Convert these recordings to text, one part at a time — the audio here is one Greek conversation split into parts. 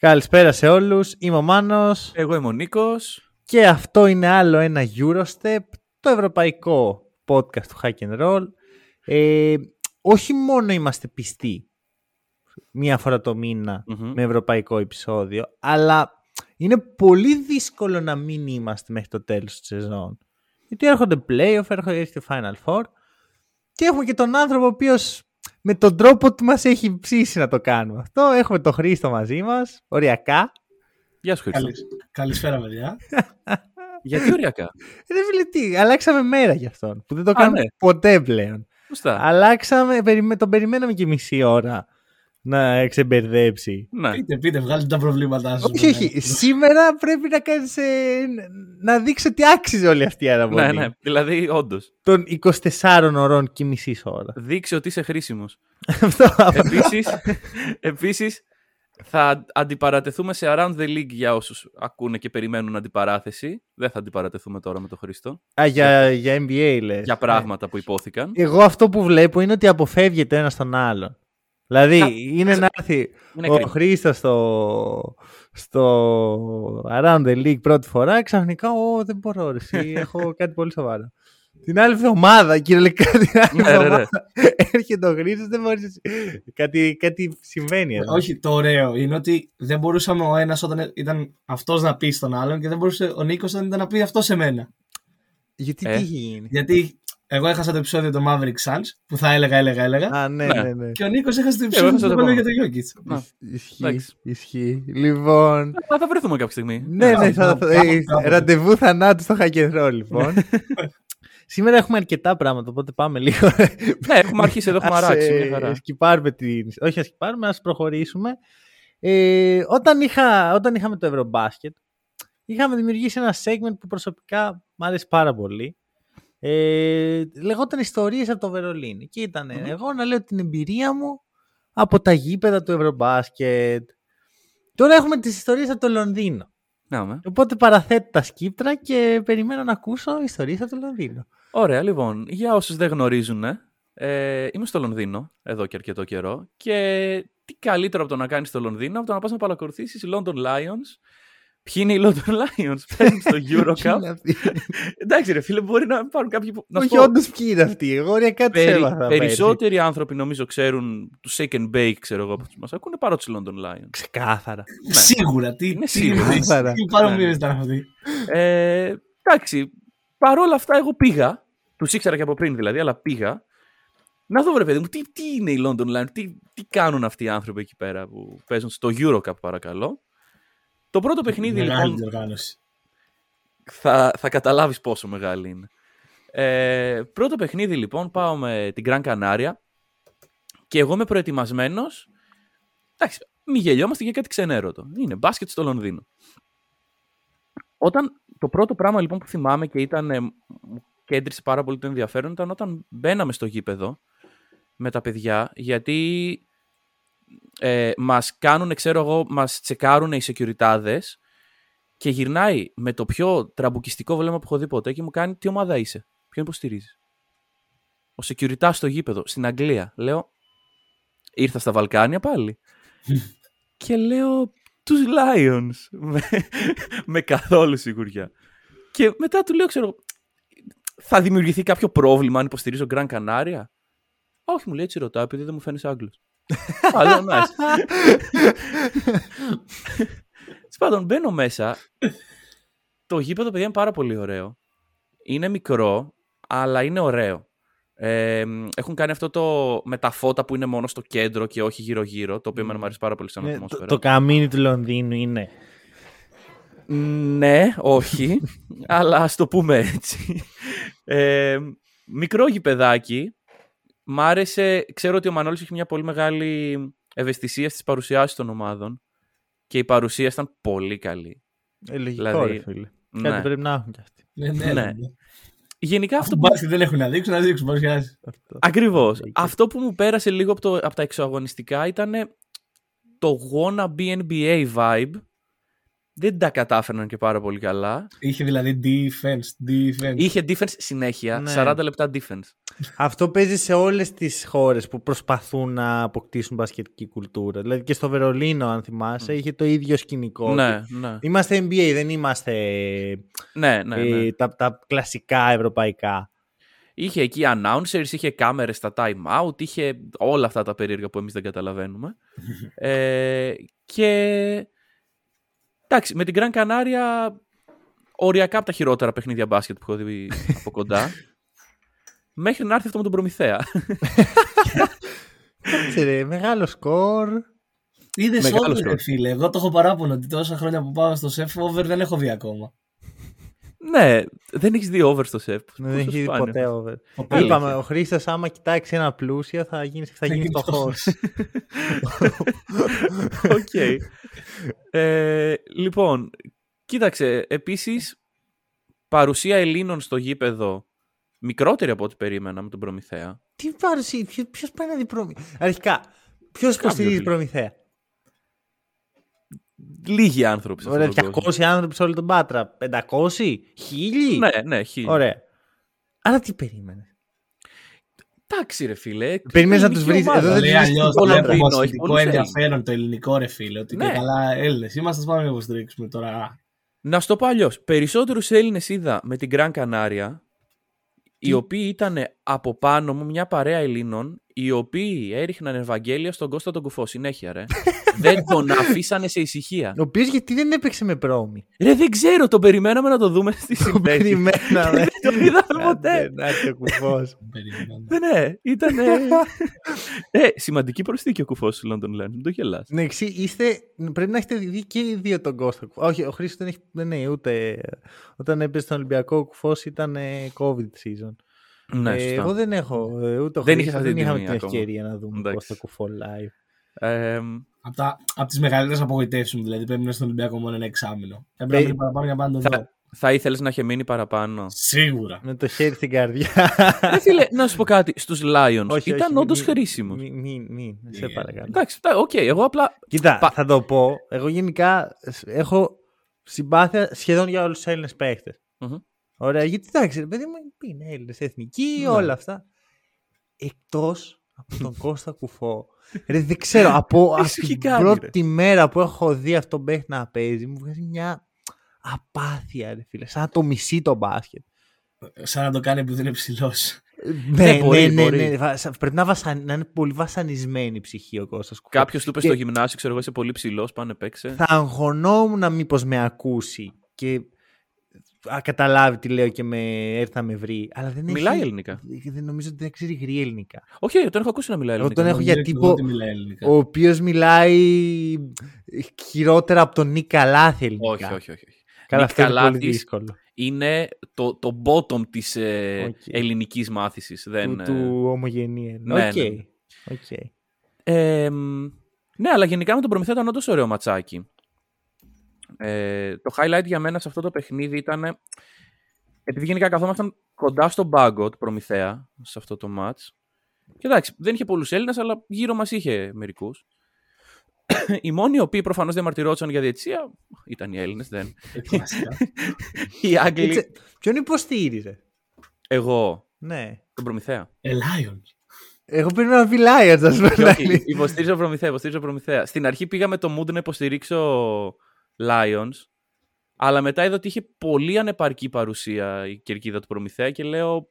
Καλησπέρα σε όλους. Είμαι ο Μάνος. Εγώ είμαι ο Νίκος. Και αυτό είναι άλλο ένα Eurostep, το ευρωπαϊκό podcast του Hack and Roll. Ε, όχι μόνο είμαστε πιστοί μία φορά το μηνα με ευρωπαϊκό επεισόδιο, αλλά είναι πολύ δύσκολο να μην είμαστε μέχρι το τέλος της σεζόν. Γιατί έρχονται playoff, έρχονται το Final Four και έχουμε και τον άνθρωπο ο οποίος με τον τρόπο του μας έχει ψήσει να το κάνουμε αυτό. Έχουμε τον Χρήστο μαζί μας, οριακά. Γεια σου Χρήστο. Καλησπέρα παιδιά. Γιατί οριακά; Δεν φίλε τι, αλλάξαμε μέρα γι' αυτόν, που δεν το κάνουμε ναι. ποτέ πλέον. Σωστά. Αλλάξαμε, τον περιμέναμε και μισή ώρα να εξεμπερδέψει. Ναι. Πείτε, πείτε, βγάλετε τα προβλήματά σας. Όχι, όχι. Σήμερα πρέπει να κάνεις, ε, να δείξεις ότι άξιζε όλη αυτή η αναβολή. Ναι, ναι. Δηλαδή, όντως. Των 24 ωρών και μισή ώρα. Δείξει ότι είσαι χρήσιμος. Αυτό. Επίσης, θα αντιπαρατεθούμε σε Around the League για όσους ακούνε και περιμένουν αντιπαράθεση. Δεν θα αντιπαρατεθούμε τώρα με τον Χρήστο. Α, για, για NBA λες. Για πράγματα που υπόθηκαν. Εγώ αυτό που βλέπω είναι ότι αποφεύγεται ένα τον άλλον. Δηλαδή, είναι να έρθει ο Χρήστος στο, στο Around the League πρώτη φορά, ξαφνικά, Ω, δεν μπορώ, ρε, έχω κάτι πολύ σοβαρό. Την άλλη εβδομάδα, κυριολεκτικά την άλλη ναι, εβδομάδα, έρχεται ο Χρήστος, δεν μπορείς. Κάτι, κάτι συμβαίνει εδώ. Όχι, το ωραίο είναι ότι δεν μπορούσαμε ο ένας όταν ήταν αυτός να πει στον άλλον και δεν μπορούσε ο Νίκος όταν ήταν να πει αυτό σε μένα. Γιατί ε. τι γίνει; Γιατί εγώ έχασα το επεισόδιο του Maverick Suns που θα έλεγα, έλεγα, έλεγα. Α, ναι, ναι, ναι. ναι. Και ο Νίκος έχασε το επεισόδιο που έλεγα για το Jokic. Ισχύει. Ισχύει. Λοιπόν. Θα βρεθούμε κάποια στιγμή. Ναι, ναι. Ραντεβού θανάτου στο hack λοιπόν. Σήμερα έχουμε αρκετά πράγματα, οπότε πάμε λίγο. ναι, έχουμε αρχίσει εδώ, έχουμε αράξει. Ε, σκυπάρουμε την... Όχι, ας σκυπάρουμε, ας προχωρήσουμε. Ε, όταν, είχα, όταν είχαμε το Ευρωμπάσκετ, είχαμε δημιουργήσει ένα segment που προσωπικά μου άρεσε πάρα πολύ. Ε, λεγόταν ιστορίες από το Βερολίνο. Και ηταν εγώ να λέω την εμπειρία μου από τα γήπεδα του Ευρωμπάσκετ. Τώρα έχουμε τις ιστορίες από το Λονδίνο. Ναι, Οπότε παραθέτω τα σκύπτρα και περιμένω να ακούσω ιστορίες από το Λονδίνο. Ωραία, λοιπόν. Για όσους δεν γνωρίζουν, ε, είμαι στο Λονδίνο εδώ και αρκετό καιρό και τι καλύτερο από το να κάνεις στο Λονδίνο από το να πας να παρακολουθήσεις London Lions Ποιοι είναι οι London Lions, παίζουν στο Eurocup. Εντάξει, ρε φίλε, μπορεί να πάρουν κάποιοι. Που... Όχι, όντως ποιοι είναι αυτοί. Εγώ ρε κάτι Περι... έμαθα. Περισσότεροι άνθρωποι νομίζω ξέρουν του Shake and Bake, ξέρω εγώ, που μας ακούνε παρό του London Lions. Ξεκάθαρα. Ναι. Σίγουρα. Τι είναι σίγουρα. Τι παρομοίε ήταν αυτοί. Ε, εντάξει, παρόλα αυτά εγώ πήγα. Τους ήξερα και από πριν δηλαδή, αλλά πήγα. Να δω, βρε παιδί μου, τι, τι είναι οι London Lions, τι, τι κάνουν αυτοί οι άνθρωποι εκεί πέρα που παίζουν στο Eurocup, παρακαλώ. Το πρώτο παιχνίδι μεγάλη λοιπόν. Διοργάνωση. Θα, θα καταλάβεις πόσο μεγάλη είναι. Ε, πρώτο παιχνίδι λοιπόν πάω με την Gran Canaria και εγώ είμαι προετοιμασμένος. Εντάξει, μη γελιόμαστε για κάτι ξενέρωτο. Είναι μπάσκετ στο Λονδίνο. Όταν το πρώτο πράγμα λοιπόν που θυμάμαι και ήταν, ε, μου κέντρισε πάρα πολύ το ενδιαφέρον ήταν όταν μπαίναμε στο γήπεδο με τα παιδιά γιατί ε, μας κάνουν, ξέρω εγώ, μας τσεκάρουν οι securityάδες και γυρνάει με το πιο τραμπουκιστικό βλέμμα που έχω δει ποτέ και μου κάνει τι ομάδα είσαι, ποιον υποστηρίζεις; Ο security στο γήπεδο, στην Αγγλία. Λέω, ήρθα στα Βαλκάνια πάλι. και λέω, τους Lions. με, με καθόλου σιγουριά. Και μετά του λέω, ξέρω, θα δημιουργηθεί κάποιο πρόβλημα αν υποστηρίζω Γκραν Κανάρια. Όχι, μου λέει έτσι ρωτάω, επειδή δεν μου φαίνεσαι Άγγλος. Αλλά nice. Πάντων, μπαίνω μέσα. Το γήπεδο, παιδιά, είναι πάρα πολύ ωραίο. Είναι μικρό, αλλά είναι ωραίο. Ε, έχουν κάνει αυτό το με τα φώτα που είναι μόνο στο κέντρο και όχι γύρω-γύρω, το οποίο mm. μου αρέσει πάρα πολύ σαν ναι, ατμόσφαιρα. Το, το καμίνι του Λονδίνου είναι. Ναι, όχι, αλλά ας το πούμε έτσι. Ε, μικρό γηπεδάκι, Μ' άρεσε, ξέρω ότι ο Μανώλης έχει μια πολύ μεγάλη ευαισθησία στις παρουσιάσεις των ομάδων και η παρουσία ήταν πολύ καλή. Ε, λογικό, δηλαδή, ρε φίλε. Ναι. Κάτι πρέπει να έχουν κι αυτοί. Ναι, ναι, ναι. ναι. Γενικά αυτό που... δεν έχουν να δείξουν, να δείξουν παρουσιάσεις. Ακριβώς. Αυτό που μου πέρασε λίγο από, το, από τα εξωαγωνιστικά ήταν το wanna be NBA vibe δεν τα κατάφεραν και πάρα πολύ καλά. Είχε δηλαδή defense, defense. Είχε defense συνέχεια, Ναι. 40 λεπτά defense. Αυτό παίζει σε όλες τις χώρες που προσπαθούν να αποκτήσουν μπασκετική κουλτούρα. Δηλαδή και στο Βερολίνο, αν θυμάσαι, είχε το ίδιο σκηνικό. Ναι, ναι. Είμαστε NBA, δεν είμαστε Ναι, ναι, ναι. ε, τα, τα κλασικά ευρωπαϊκά. Είχε εκεί announcers, είχε κάμερες στα time out, είχε όλα αυτά τα περίεργα που εμείς δεν καταλαβαίνουμε. ε, και εντάξει, με την Gran Canaria οριακά από τα χειρότερα παιχνίδια μπάσκετ που έχω δει από κοντά. Μέχρι να έρθει αυτό με τον Προμηθέα. Κάτσε ρε, μεγάλο σκορ. Είδες Μεγάλο over, σκορ. ρε φίλε. Εγώ το έχω παράπονο ότι τόσα χρόνια που πάω στο σεφ over δεν έχω δει ακόμα. Ναι, δεν έχεις δει over στο σεφ. Δεν έχει δει σπάνιο. ποτέ over. Ποτέ. Είπαμε, ο Χρήστος, άμα κοιτάξει ένα πλούσιο, θα γίνει, θα γίνει γίνει φτωχό. Οκ. Ε, λοιπόν, κοίταξε, επίσης, παρουσία Ελλήνων στο γήπεδο μικρότερη από ό,τι περίμενα με τον Προμηθέα. Τι παρουσία, ποιος πάει να δει Προμηθέα. Αρχικά, ποιος Κάποιος υποστηρίζει λέει. Προμηθέα. Λίγοι άνθρωποι σε Ωραία, αυτόν τον κόσμο. 200 άνθρωποι σε όλη τον Πάτρα. 500, 1000. Ναι, ναι, χίλιοι. Ωραία. Άρα τι περίμενες; Εντάξει ρε φίλε. Περίμενες να ελληνική τους βρεις- ομάδα. εδώ δεν Λέει τους αλλιώς βρίσκεις το πολλά Λονδίνο, έχει ποσοτικό πολλούς ενδιαφέρον το ελληνικό ρε φίλε. Ότι Ναι. και καλά Έλληνες είμαστε, πάμε να υποστηρίξουμε τώρα. Να σου το πω αλλιώς. Περισσότερους Έλληνες είδα με την Gran Canaria, οι οποίοι ήταν από πάνω μου μια παρέα Ελλήνων, οι οποίοι έριχναν Ευαγγέλια στον Κώστα τον Κουφό. Συνέχεια, ρε. δεν τον αφήσανε σε ησυχία. Ο οποίος γιατί δεν έπαιξε με πρόμη; Ρε, δεν ξέρω, τον περιμέναμε να το δούμε στη Το συνέχεια. περιμέναμε. Δεν τον είδαμε ποτέ. Να έρθει ο κουφός. Περιμένω. Δεν ναι, ήταν. ε, σημαντική προσθήκη ο κουφός του London Lens. Μην το γελάς. Ναι, εξή, είστε, πρέπει να έχετε δει και οι δύο τον Κώστα. Κουφό. Όχι, ο Χρήστος δεν έχει, δεν ναι, ούτε. Όταν έπαιζε στον Ολυμπιακό, ο Κουφός ήταν ε, COVID season. Ναι, Ε, σωστά. εγώ δεν έχω, ε, ούτε ο Δεν Χρήστος, είχες αυτή δεν την είχαμε τιμή την ακόμα. ευκαιρία να δούμε Εντάξει. Κώστα Κουφό live. Ε, Από, τα, από τις μεγαλύτερες απογοητεύσεις μου δηλαδή. Πρέπει να είναι στον Ολυμπιακό μόνο ένα εξάμεινο. Έπρεπε να Ε, μείνει παραπάνω για να πάνε να τον θα, δω. θα ήθελες να είχε μείνει παραπάνω; Σίγουρα. Με το χέρι στην καρδιά. Ρε φίλε, να σου πω κάτι. Στους Lions Όχι, ήταν όχι, όντως μη- χρήσιμος. Μην, μην, μην, σε Yeah. παρακαλώ. Εντάξει, τα- οκ, εγώ απλά. Κοίτα, Πα- θα το πω. Εγώ γενικά σ- έχω συμπάθεια σχεδόν για όλους τους Έλληνες παίχτες. Μμμ. Ωραία, γιατί εντάξει, ρε παιδί μου είναι Έλληνες, εθνικοί, Ναι. όλα αυτά. Εκτός από τον Κώστα Κουφό. Ρε, δεν ξέρω, από, Τι από σου έχει την κάνει, πρώτη μέρα που έχω δει αυτόν τον παίχτη να παίζει, μου βγάζει μια απάθεια, ρε φίλε. Σαν να το μισεί το μπάσκετ. Σαν να το κάνει που δεν είναι ψηλός. Ναι, ναι, μπορεί, ναι, μπορεί. ναι. Βασα- Πρέπει να, βασαν- να είναι πολύ βασανισμένη η ψυχή ο Κώστας Κουφό. Κάποιος του είπε Και- στο γυμνάσιο, ξέρω εγώ, είσαι πολύ ψηλός, πάνε παίξε. θα αγχωνόμουν μήπως με ακούσει και α, καταλάβει τι λέω και με έρθει να με βρει. Αλλά δεν Μιλάει έχει... ελληνικά. Δεν νομίζω ότι δεν ξέρει γρή ελληνικά. Όχι, τον έχω ακούσει να μιλάει Εγώ ελληνικά. τον έχω για τύπο Ότι μιλάει ελληνικά. ο οποίος μιλάει χειρότερα από τον Νικ Καλάθη ελληνικά. Όχι, όχι, όχι. όχι. Καλά, Νικ αυτό είναι πολύ Καλάθης δύσκολο. Είναι το, το bottom της ε, Οκ. ελληνικής μάθησης. Δεν, Του, ε, του ομογενή. ναι, Οκ. ναι. Οκ. Ε, μ, ναι, αλλά γενικά με τον Προμηθέα ήταν όντως ωραίο ματσάκι. Ε, το highlight για μένα σε αυτό το παιχνίδι ήταν επειδή γενικά καθόμασταν κοντά στον πάγκο του Προμηθέα σε αυτό το ματς και εντάξει, δεν είχε πολλούς Έλληνες αλλά γύρω μας είχε μερικούς οι μόνοι οι οποίοι προφανώς διαμαρτυρόντουσαν για διαιτησία ήταν οι Έλληνες, δεν. Ε, κλασικά. οι Άγγλοι, Έτσι, Ποιον υποστήριζε; εγώ, Ναι. τον Προμηθέα. Ε, Lions. Εγώ πρέπει να πει Lions, ας πούμε. Και να όχι, είναι. υποστήριζω Προμηθέα, υποστήριζω Προμηθέα. Στην αρχή πήγα με το mood να υποστηρίξω Lions, αλλά μετά είδα ότι είχε πολύ ανεπαρκή παρουσία η κερκίδα του Προμηθέα και λέω,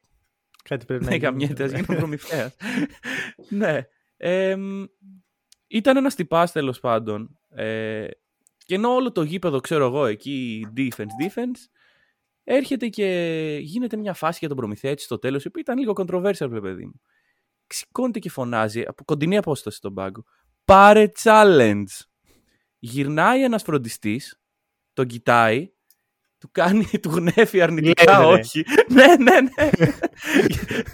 Κάτι πρέπει να ναι, γίνει. καμιέται, ας γίνω Προμηθέας. ναι. Εμ, ήταν ένας τυπάς τέλος πάντων. Ε, και ενώ όλο το γήπεδο, ξέρω εγώ, εκεί defense, defense, έρχεται και γίνεται μια φάση για τον Προμηθέα έτσι στο τέλος, η οποία ήταν λίγο controversial, ρε παιδί μου. Ξηκώνεται και φωνάζει από κοντινή απόσταση στον πάγκο. Πάρε challenge. Γυρνάει ένας φροντιστής, τον κοιτάει, του κάνει, του γνέφει αρνητικά, Λες, ρε. όχι. ναι, ναι, ναι.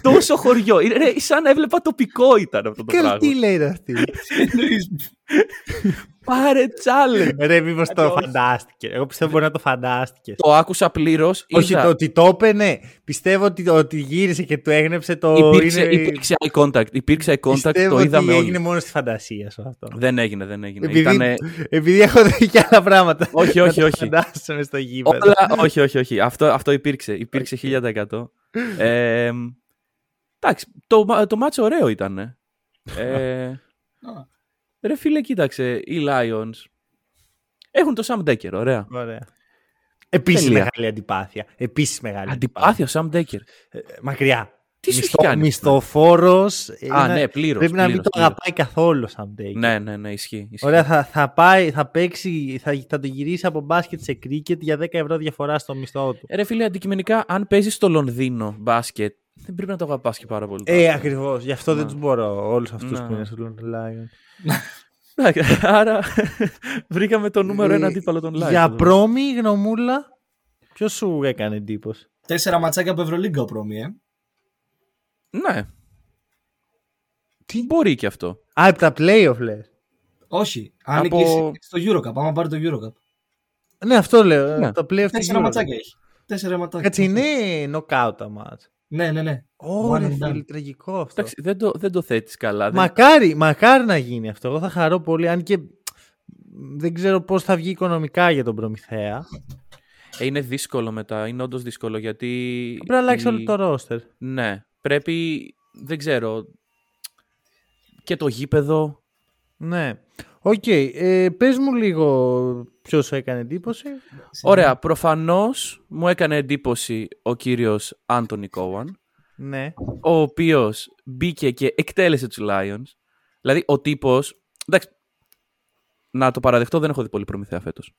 Τόσο χωριό. Είναι, ρε, σαν να έβλεπα τοπικό ήταν αυτό το Καλά, πράγμα. τι λέει αυτή. Εννοείς, Πάρε challenge. Ρε, μήπως το φαντάστηκε. Εγώ πιστεύω μπορεί να το φαντάστηκες. Το άκουσα πλήρως. Όχι, το ότι το έπαινε. Πιστεύω ότι, ότι γύρισε και του έγνεψε το. Υπήρξε, είναι- υπήρξε eye contact. Υπήρξε eye contact. Πιστεύω Το είδαμε ότι όλοι. έγινε μόνο στη φαντασία σου αυτό. Δεν έγινε, δεν έγινε. Επειδή, Ήτανε... επειδή έχω δει και άλλα πράγματα. Όχι, να όχι, το όχι. Φαντάσαμε στο γήπεδο. Όλα... όχι, όχι, όχι. Αυτό, αυτό υπήρξε. Υπήρξε 1000%. Ε, εντάξει, το, μα- το μάτσο ωραίο ήταν. Ε, ρε φίλε, κοίταξε, οι Lions έχουν το Sam Decker, ωραία. Ωραία. Επίσης Τέλεια. μεγάλη αντιπάθεια. Επίσης μεγάλη Αντιπάθεια ο Sam Decker. Ε, Μακριά. Τι σου έχει Μισθο- κάνει. Μισθοφόρος. Α, είναι- ναι, πλήρως. Πρέπει να μην το αγαπάει καθόλου ο Sam Baker. Ναι, ναι, ναι, ισχύει. ισχύει. Ωραία, θα, θα πάει, θα παίξει, θα, θα το γυρίσει από μπάσκετ σε κρίκετ για 10 ευρώ διαφορά στο μισθό του. Ε, Ρε φίλε, αντικειμενικά, αν παίζεις στο Λονδίνο μπάσκετ, δεν πρέπει να το αγαπάς και πάρα πολύ. Ε, ακριβώς. Γι' αυτό δεν Ναι. τους μπορώ όλους αυτούς Ναι. που είναι στο London Lion. Εντάξει, Άρα βρήκαμε το νούμερο ένα αντίπαλο των Lions. Ε, Για εδώ. πρόμη, γνωμούλα, ποιος σου έκανε εντύπωση; Τέσσερα ματσάκια από Ευρωλίγκα ο Πρόμη, ε. Ναι. Τι; Μπορεί και αυτό. Α, από τα playoff λες. Όχι. Από- Ανήκει στο Eurocup. Άμα πάρει το Eurocup. Ναι, αυτό λέω. Ναι. Από τα playoff Τέσσερα του Euro. ματσάκια έχει. Τέσσερα ματσάκια. Κάτσε, είναι knockout τα μάτς. Ναι, ναι, ναι. Ωραία, One and done. φίλε, τραγικό αυτό. Εντάξει, δεν το, δεν το θέτεις καλά. Δεν... Μακάρι, μακάρι να γίνει αυτό. Εγώ θα χαρώ πολύ, αν και δεν ξέρω πώς θα βγει οικονομικά για τον Προμηθέα. Ε, είναι δύσκολο μετά. Είναι όντως δύσκολο γιατί. Πρέπει να αλλάξει η- όλο το ρόστερ. Ναι. Πρέπει. Δεν ξέρω. Και το γήπεδο. Ναι. Οκ. ε, πες μου λίγο ποιος σου έκανε εντύπωση. Ωραία. Προφανώς μου έκανε εντύπωση ο κύριος Άντωνι Κόουαν, Ναι. ο οποίος μπήκε και εκτέλεσε τους Lions. Δηλαδή, ο τύπος... Εντάξει, να το παραδεχτώ, δεν έχω δει πολύ προμηθέα φέτος.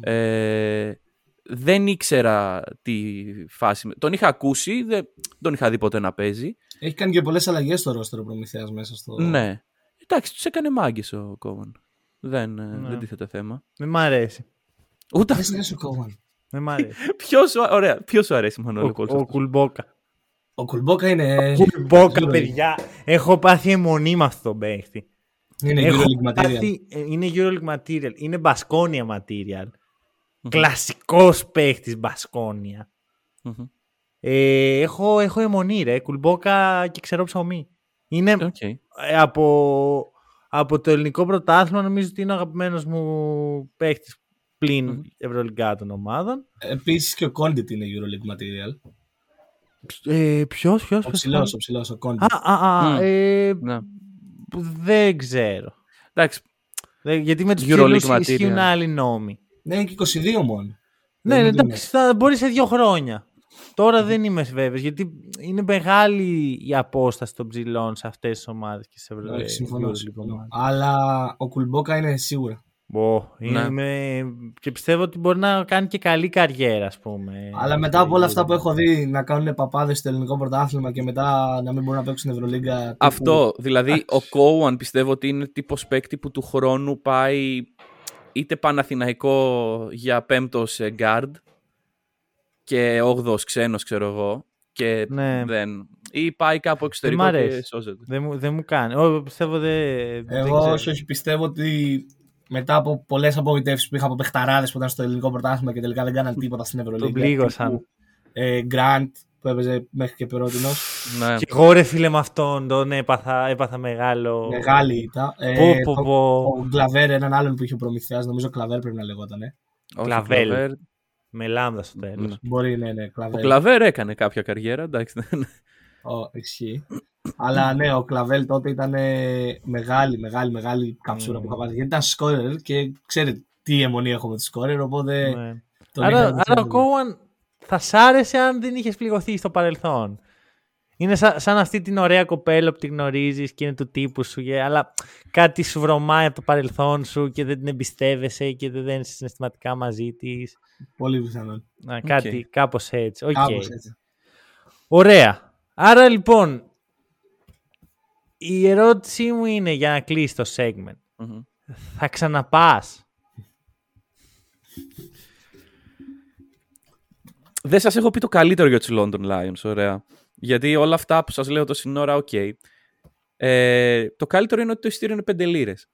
Ε, δεν ήξερα τι φάση... Τον είχα ακούσει, δεν τον είχα δει ποτέ να παίζει. Έχει κάνει και πολλές αλλαγές στο ρόστερ ο Προμηθέας μέσα στο. Ναι. Εντάξει, τους έκανε μάγκες ο Κόουαν. Δεν, ε, Ναι. δεν τίθεται θέμα. Δεν μ' αρέσει. Ούτε Δεν σ' αρέσει ο Κόβαν. Δεν μ' αρέσει. Ποιος, σου- ωραία, ποιος σου αρέσει Μανώλη ο, Κόλς ο αυτός; Κουλμπόκα. Ο Κουλμπόκα είναι. Κουλμπόκα, Euroleague. παιδιά. Έχω πάθει εμμονή με αυτόν τον παίχτη. Είναι Έχω Euroleague material. πάθει- ε, είναι Euroleague material. Είναι Μπασκόνια material. Κλασικός παίχτης Μπασκόνια. Μμμ. Ε, έχω, έχω εμμονή ρε. Κουλμπόκα και ξερό ψωμί. Είναι Οκ. Ε, από, από το ελληνικό πρωτάθλημα νομίζω ότι είναι ο αγαπημένος μου παίχτης πλην Μμμ. Ευρωλυγκά των ομάδων. Επίσης και ο Κόντιτ είναι Euroleague material. Ε, ποιος, ποιος, Ο ποιος ψηλός, κάνει; ο ψηλός, ο Κόντιτ. Α, α, α, Μμ. ε, Ναι. δεν ξέρω. Εντάξει, Δεν- Γιατί με τους Euroleague ψηλούς material. ισχύουν άλλοι νόμοι. Ναι, είναι και 22 μόνο. Ναι, Δεν ναι, είναι εντάξει, θα μπορεί σε δύο χρόνια. Τώρα δεν είμαι βέβαιος, γιατί είναι μεγάλη η απόσταση των ψηλών σε αυτές τις ομάδες και σε Ευρω... Όχι, συμφωνώ. Euroleague συμφωνώ. ομάδες. Αλλά ο Κουλμπόκα είναι σίγουρα. Μπο, Ναι. είμαι... Και πιστεύω ότι μπορεί να κάνει και καλή καριέρα, ας πούμε. Αλλά μετά από όλα αυτά που έχω δει να κάνουν παπάδες στο ελληνικό πρωτάθλημα και μετά να μην μπορούν να παίξουν στην Ευρωλίγκα. τύπου- αυτό. Δηλαδή, ο Κόουαν πιστεύω ότι είναι τύπος παίκτη που του χρόνου πάει είτε Παναθηναϊκό για πέμπτο σε guard και όγδος ξένος, ξέρω εγώ. Και Ναι. δεν. ή πάει κάπου εξωτερικό μ' και αρέσει. σώζεται. Δεν μου, δεν μου κάνει. Ω, πιστεύω δεν. δεν Εγώ ξέρω. όχι, όχι, πιστεύω ότι μετά από πολλές απογοητεύσεις που είχα από παιχταράδες που ήταν στο ελληνικό πρωτάθλημα και τελικά δεν κάναν τίποτα στην Ευρωλίγκα. Τον πλήγωσαν. τύπου, Ε, Grant που έπαιζε μέχρι και περότινο. Ναι. Και εγώ ρε φίλε με αυτόν τον έπαθα, έπαθα μεγάλο. Μεγάλη ήταν. Ε, Πω, πω, το- πω. Ο Γκλαβέρ, έναν άλλον που είχε ο προμηθείας, νομίζω Κλαβέρ πρέπει να λεγόταν. Ε. Όχι, Κλαβέλ. ο Κλαβέρ- Με λάμδα στο τέλος. Ναι. Μπορεί, ναι, ναι, Ο Κλαβέρ. Κλαβέρ έκανε κάποια καριέρα, εντάξει. Ω, ισχύει. Αλλά ναι, ο Κλαβέλ τότε ήταν ε, μεγάλη, μεγάλη, μεγάλη καψούρα Mm. που είχα πάρει. Γιατί ήταν σκόρερ και ξέρετε τι αιμονή έχω με τη σκόρερ, οπότε Ναι. τον Άρα, είχα άρα ο δει. Κόουαν θα σ' άρεσε αν δεν είχες πληγωθεί στο παρελθόν. Είναι σαν, σαν αυτή την ωραία κοπέλα που τη γνωρίζεις και είναι του τύπου σου, και- αλλά κάτι σου βρωμάει από το παρελθόν σου και δεν την εμπιστεύεσαι και δεν δένει συναισθηματικά μαζί της. Πολύ πιθανόν. Κάτι, κάπως έτσι. Οκ. Κάπως έτσι. Ωραία. Άρα λοιπόν, η ερώτησή μου είναι για να κλείσεις το segment. Μμμ. Θα ξαναπάς. Δεν σας έχω πει το καλύτερο για τους London Lions, ωραία. Γιατί όλα αυτά που σας λέω τόση ώρα, οκ. Ε, το καλύτερο είναι ότι το εισιτήριο είναι 5 λίρες.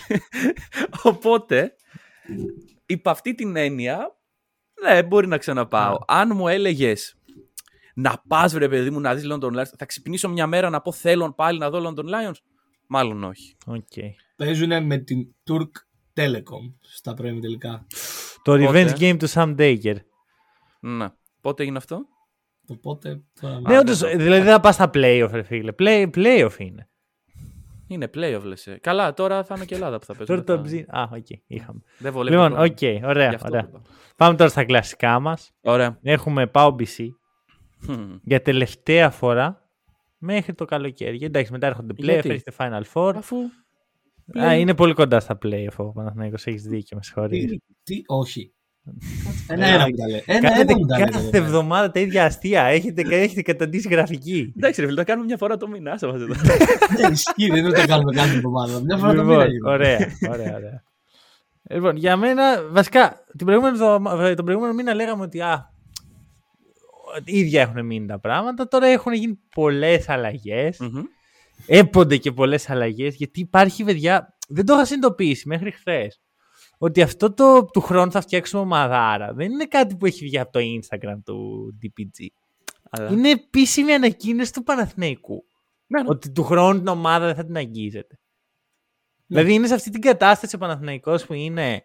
Οπότε, υπ' αυτή την έννοια, ναι, μπορεί να ξαναπάω. Αν μου έλεγες να πας, βρε παιδί μου, να δεις London Lions, θα ξυπνήσω μια μέρα να πω θέλω πάλι να δω London Lions; Μάλλον όχι. Okay. Παίζουν με την Turk Telecom στα πρώιμη τελικά. Το revenge game του Sam Daker. Ναι. Πότε έγινε αυτό; Το πότε. Ναι, όντως, δηλαδή δεν θα πας στα playoff, ρε φίλε. Play, playoff είναι. Είναι playoff, λες. Ε. Καλά, τώρα θα είναι και Ελλάδα που θα παίζουν. Τώρα το ψή... Α, OK, okay, είχαμε. Δεν βολεύει. Λοιπόν, OK, okay, ωραία. ωραία. Πάμε τώρα στα κλασικά μας. Ωραία. Έχουμε ΠΑΟ BC. για τελευταία φορά μέχρι το καλοκαίρι. Εντάξει, μετά έρχονται playoff, έρχεται Final Four. Αφού... Α, είναι πολύ κοντά στα playoff ο Παναθηναϊκός, έχεις δίκιο, με συγχωρείς. Τι, τι, όχι. Ένα-ένα μου τα λέει. Κάνετε κάθε εβδομάδα τα ίδια αστεία. Έχετε, έχετε καταντήσει γραφικοί. Εντάξει, ρε φίλε, τα κάνουμε μια φορά το μήνα. Άσε εδώ. Ναι, ισχύει, δεν είναι ότι τα κάνουμε κάθε εβδομάδα. Μια φορά το μήνα. Ωραία, ωραία, ωραία. Λοιπόν, για μένα, βασικά, την προηγούμενη, τον προηγούμενο μήνα λέγαμε ότι α, ίδια έχουν μείνει τα πράγματα. Τώρα έχουν γίνει πολλές αλλαγές. Mm-hmm. Έπονται και πολλές αλλαγές. Γιατί υπάρχει, παιδιά, δεν το είχα συνειδητοποιήσει μέχρι χθες ότι αυτό το του χρόνου θα φτιάξουμε ομαδάρα δεν είναι κάτι που έχει βγει από το Instagram του DPG. Αλλά... Είναι επίσημη ανακοίνωση του Παναθηναϊκού. Ναι, ναι. Ότι του χρόνου την ομάδα δεν θα την αγγίζεται. Ναι. Δηλαδή είναι σε αυτή την κατάσταση ο Παναθηναϊκός που είναι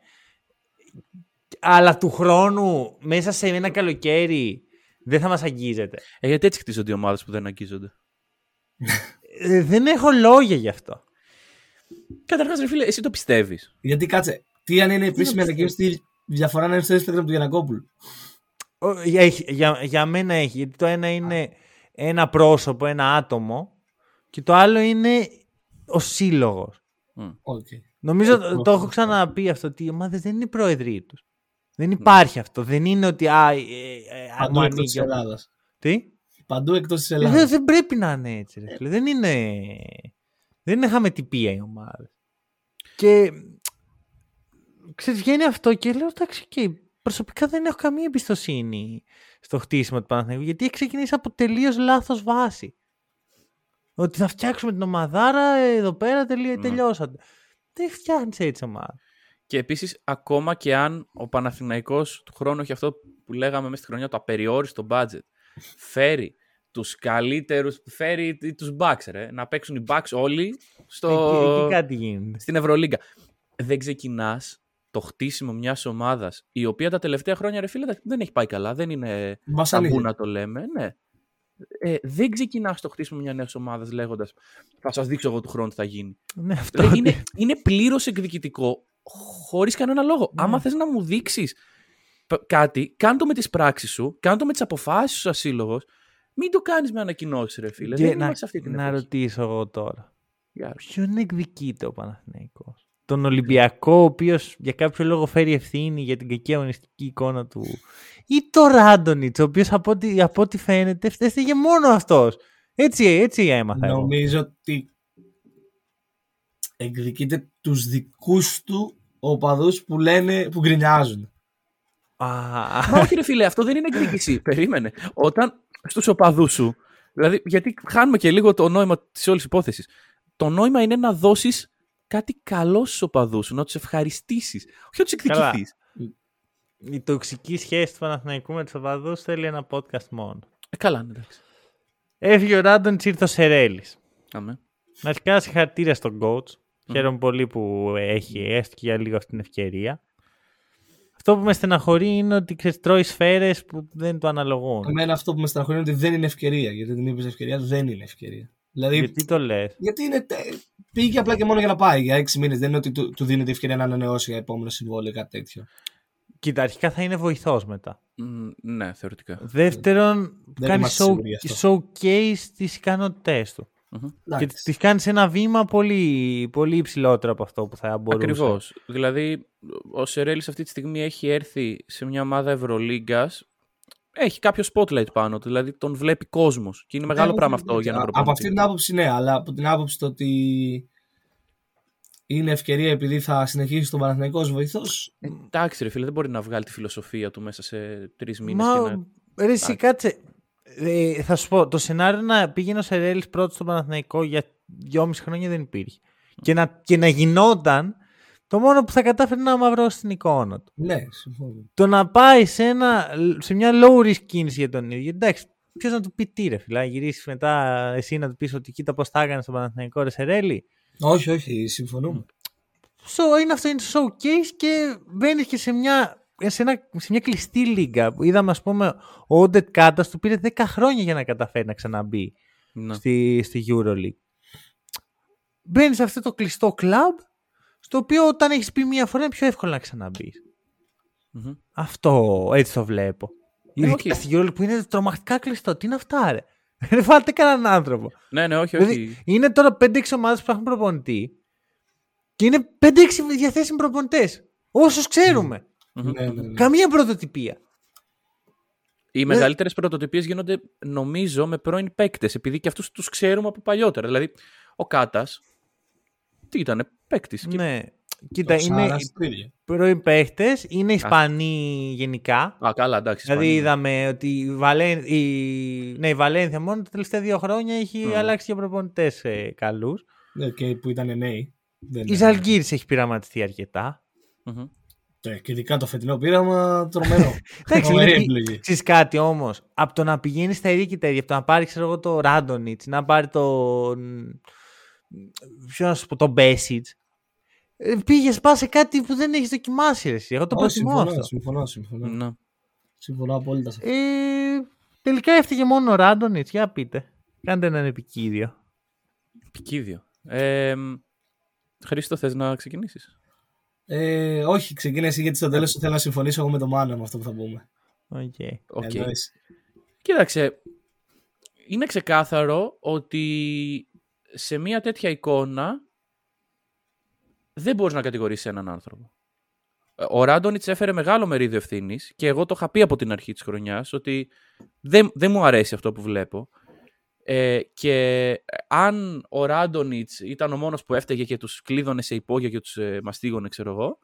αλλά του χρόνου μέσα σε ένα καλοκαίρι δεν θα μας αγγίζεται. Ε, γιατί έτσι χτίζονται οι ομάδες που δεν αγγίζονται; ε, δεν έχω λόγια γι' αυτό. Καταρχάς ρε φίλε, εσύ το πιστεύεις. Γιατί κάτσε, τι αν είναι επίσημη ανακοίνωση, τι διαφορά να είναι στο Instagram του Γιανακόπουλου. Για, για, μένα έχει. Γιατί το ένα είναι ένα πρόσωπο, ένα άτομο και το άλλο είναι ο σύλλογος. Okay. Νομίζω το, το έχω ξαναπεί αυτό ότι οι ομάδε δεν είναι οι πρόεδροι τους. Δεν υπάρχει αυτό. Δεν είναι ότι. Α, ε, ε, Παντού εκτός της Ελλάδας. Τι; Παντού εκτός της ε, Ελλάδας. Δεν, δεν πρέπει να είναι έτσι. Ρε. Δεν είναι. Δεν είναι χαμετυπία οι ομάδες. Και ξέρεις, βγαίνει αυτό και λέω εντάξει και προσωπικά δεν έχω καμία εμπιστοσύνη στο χτίσιμο του Παναθηναϊκού γιατί έχει ξεκινήσει από τελείως λάθος βάση. Ότι θα φτιάξουμε την ομαδάρα εδώ πέρα τελείω, ναι. τελειώσατε. Δεν φτιάχνεις έτσι ομάδα. Και επίσης, ακόμα και αν ο Παναθηναϊκός του χρόνου έχει αυτό που λέγαμε μέσα στη χρονιά, το απεριόριστο budget, φέρει τους καλύτερους, φέρει τους Bucks, ρε, να παίξουν οι Bucks όλοι στο... Εκεί, κάτι στην Ευρωλίγκα. Δεν ξεκινάς το χτίσιμο μιας ομάδας, η οποία τα τελευταία χρόνια, ρε φίλε, δεν έχει πάει καλά. Δεν είναι ταμπού να το λέμε. Ναι. Ε, δεν ξεκινάς το χτίσιμο μιας νέας ομάδας λέγοντας Θα σας δείξω εγώ του χρόνου τι θα γίνει. Ναι, αυτό είναι, είναι πλήρως εκδικητικό, χωρίς κανένα λόγο. Ναι. Άμα θες να μου δείξεις κάτι, κάν το με τις πράξεις σου, κάν το με τις αποφάσεις σου ασύλλογο. Μην το κάνεις με ανακοινώσεις, ρε φίλε. δεν να, αυτή την να ρωτήσω εγώ τώρα. Yeah. Ποιον εκδικείται ο Παναθηναϊκός; Τον Ολυμπιακό, ο οποίος για κάποιο λόγο φέρει ευθύνη για την κακή αγωνιστική εικόνα του, ή το Ράντονιτς, ο οποίος από, ό,τι, από ό,τι φαίνεται έφταιγε μόνο αυτός. Έτσι, έτσι έμαθα. Νομίζω εγώ. ότι εκδικείται τους δικούς του οπαδούς που λένε, που γκρινιάζουν. Μα όχι ρε φίλε, αυτό δεν είναι εκδίκηση. Περίμενε. Όταν στους οπαδούς σου, δηλαδή γιατί χάνουμε και λίγο το νόημα της όλης υπόθεσης. Το νόημα είναι να δώσεις κάτι καλό στους οπαδούς σου, να τους ευχαριστήσεις. Όχι να τους εκδικηθείς. Η τοξική σχέση του Παναθηναϊκού με τους οπαδούς θέλει ένα podcast μόνο. Ε, καλά, ναι, εντάξει. Έφυγε ο Ράντον, ήρθε ο Σερέλης. Αμέ. Αρχικά συγχαρητήρια στον coach. Mm. Χαίρομαι πολύ που έχει έστω και για λίγο αυτή την ευκαιρία. Αυτό που με στεναχωρεί είναι ότι τρώει σφαίρες που δεν του αναλογούν. Εμένα αυτό που με στεναχωρεί είναι ότι δεν είναι ευκαιρία. Γιατί την είπες ευκαιρία, δεν είναι ευκαιρία. Δηλαδή, γιατί το λες; Γιατί είναι, πήγε απλά και μόνο για να πάει για έξι μήνες. Δεν είναι ότι του, του δίνεται ευκαιρία να ανανεώσει για επόμενο συμβόλαιο ή κάτι τέτοιο. Κοίτα, αρχικά θα είναι βοηθός μετά. Mm, ναι, θεωρητικά. Δεύτερον, κάνεις show, showcase τις ικανότητές του. Mm-hmm. Και τις κάνεις σε ένα βήμα πολύ, πολύ υψηλότερο από αυτό που θα μπορούσε. Ακριβώς. Δηλαδή, ο Σερέλης αυτή τη στιγμή έχει έρθει σε μια ομάδα Ευρωλίγκας έχει κάποιο spotlight πάνω του, δηλαδή τον βλέπει κόσμος. Και είναι μεγάλο πράγμα αυτό για να προπονηθεί. Από αυτή την άποψη, ναι, αλλά από την άποψη το ότι είναι ευκαιρία επειδή θα συνεχίσει τον Παναθηναϊκός ως βοηθός. Εντάξει ρε φίλε, δεν μπορεί να βγάλει τη φιλοσοφία του μέσα σε τρεις μήνες. Μα, να... ρε εσύ κάτσε. Ε, θα σου πω, το σενάριο να πήγαινε ο Σερέλης πρώτος στον Παναθηναϊκό για δυόμιση χρόνια δεν υπήρχε. Και να, και να γινόταν το μόνο που θα κατάφερε να μαυρώσει την εικόνα του. Ναι, συμφωνώ. Το να πάει σε, ένα, σε μια low risk κίνηση για τον ίδιο. Εντάξει, ποιος να του πει τι ρε φιλά, γυρίσεις μετά εσύ να του πεις ότι κοίτα πώς τα έκανε στον Παναθηναϊκό ρε Σερέλη. Όχι, όχι, συμφωνούμε. So, είναι αυτό είναι το showcase και μπαίνεις και σε μια, σε, ένα, σε μια κλειστή λίγα. Είδαμε, ας πούμε, ο Όντερ Κάτα του πήρε 10 χρόνια για να καταφέρει να ξαναμπεί Ναι. στη, στη EuroLeague. Μπαίνεις σε αυτό το κλειστό κλαμπ, στο οποίο όταν έχεις πει μία φορά είναι πιο εύκολο να ξαναμπεί. Μμμ. Αυτό έτσι το βλέπω. Ε, Ειδικά όχι. στη EuroLeague που είναι τρομακτικά κλειστό. Τι είναι αυτά, ρε; Δεν βάλτε κανέναν άνθρωπο. Ναι, ναι, όχι, Δηλαδή, όχι. είναι τώρα 5-6 ομάδες που έχουν προπονητή και είναι 5-6 διαθέσιμοι προπονητές. Όσους ξέρουμε. Μμμ. Ναι, ναι, ναι. Καμία πρωτοτυπία. Οι μεγαλύτερες πρωτοτυπίες γίνονται, νομίζω, με πρώην παίκτες, επειδή και αυτούς τους ξέρουμε από παλιότερα. Δηλαδή, ο Κάτας. Τι ήταν, παίκτης. Ναι. Κοίτα, Ο είναι Σάρας οι το ίδιο. πρώην παίχτες, είναι Ισπανοί γενικά. Α, καλά, εντάξει. Δηλαδή Ισπανία. είδαμε ότι η, Βαλέν... η... Ναι, η Βαλένθια μόνο τα τελευταία δύο χρόνια έχει Μμμ. αλλάξει και προπονητές ε, καλούς. Ναι, και που ήταν νέοι. Δεν Η Ζαλγκύρης έχει πειραματιστεί αρκετά. Μμμ. Ναι, και ειδικά το φετινό πείραμα τρομερό. Εντάξει, Τρομερή είναι- επιλογή. Ξέρεις κάτι όμως, από το να πηγαίνεις στα ίδια και τα ίδια, από το να πάρεις ξέρω εγώ, το Ράντονιτς, να πάρει τον. Ποιο να σου πω, τον Μπέσιτ. Πήγες πας σε κάτι που δεν έχεις δοκιμάσει. Ρε, εσύ. Εγώ το Όχι, προτιμώ συμφωνώ, αυτό. συμφωνώ, συμφωνώ. Ναι. Συμφωνώ απόλυτα σε αυτό. Ε, τελικά έφταιγε μόνο ο Ράντονιτ. Για πείτε. Κάντε έναν επικίδιο. Πικίδιο. Ε, μ, Χρήστο, θες να ξεκινήσεις; Ε, όχι, ξεκίνα εσύ γιατί στο τέλος θέλω να συμφωνήσω εγώ με τον Μάνο με αυτό που θα πούμε. Okay. OK. Εννοείς. Κοίταξε, είναι ξεκάθαρο ότι σε μια τέτοια εικόνα δεν μπορείς να κατηγορήσεις έναν άνθρωπο. Ε, Ο Ράντονιτς έφερε μεγάλο μερίδιο ευθύνης και εγώ το είχα πει από την αρχή της χρονιάς ότι δεν, δεν μου αρέσει αυτό που βλέπω. Ε, και αν ο Ράντονιτς ήταν ο μόνος που έφταιγε και τους κλείδωνε σε υπόγεια και τους ε, μαστίγωνε, ξέρω εγώ,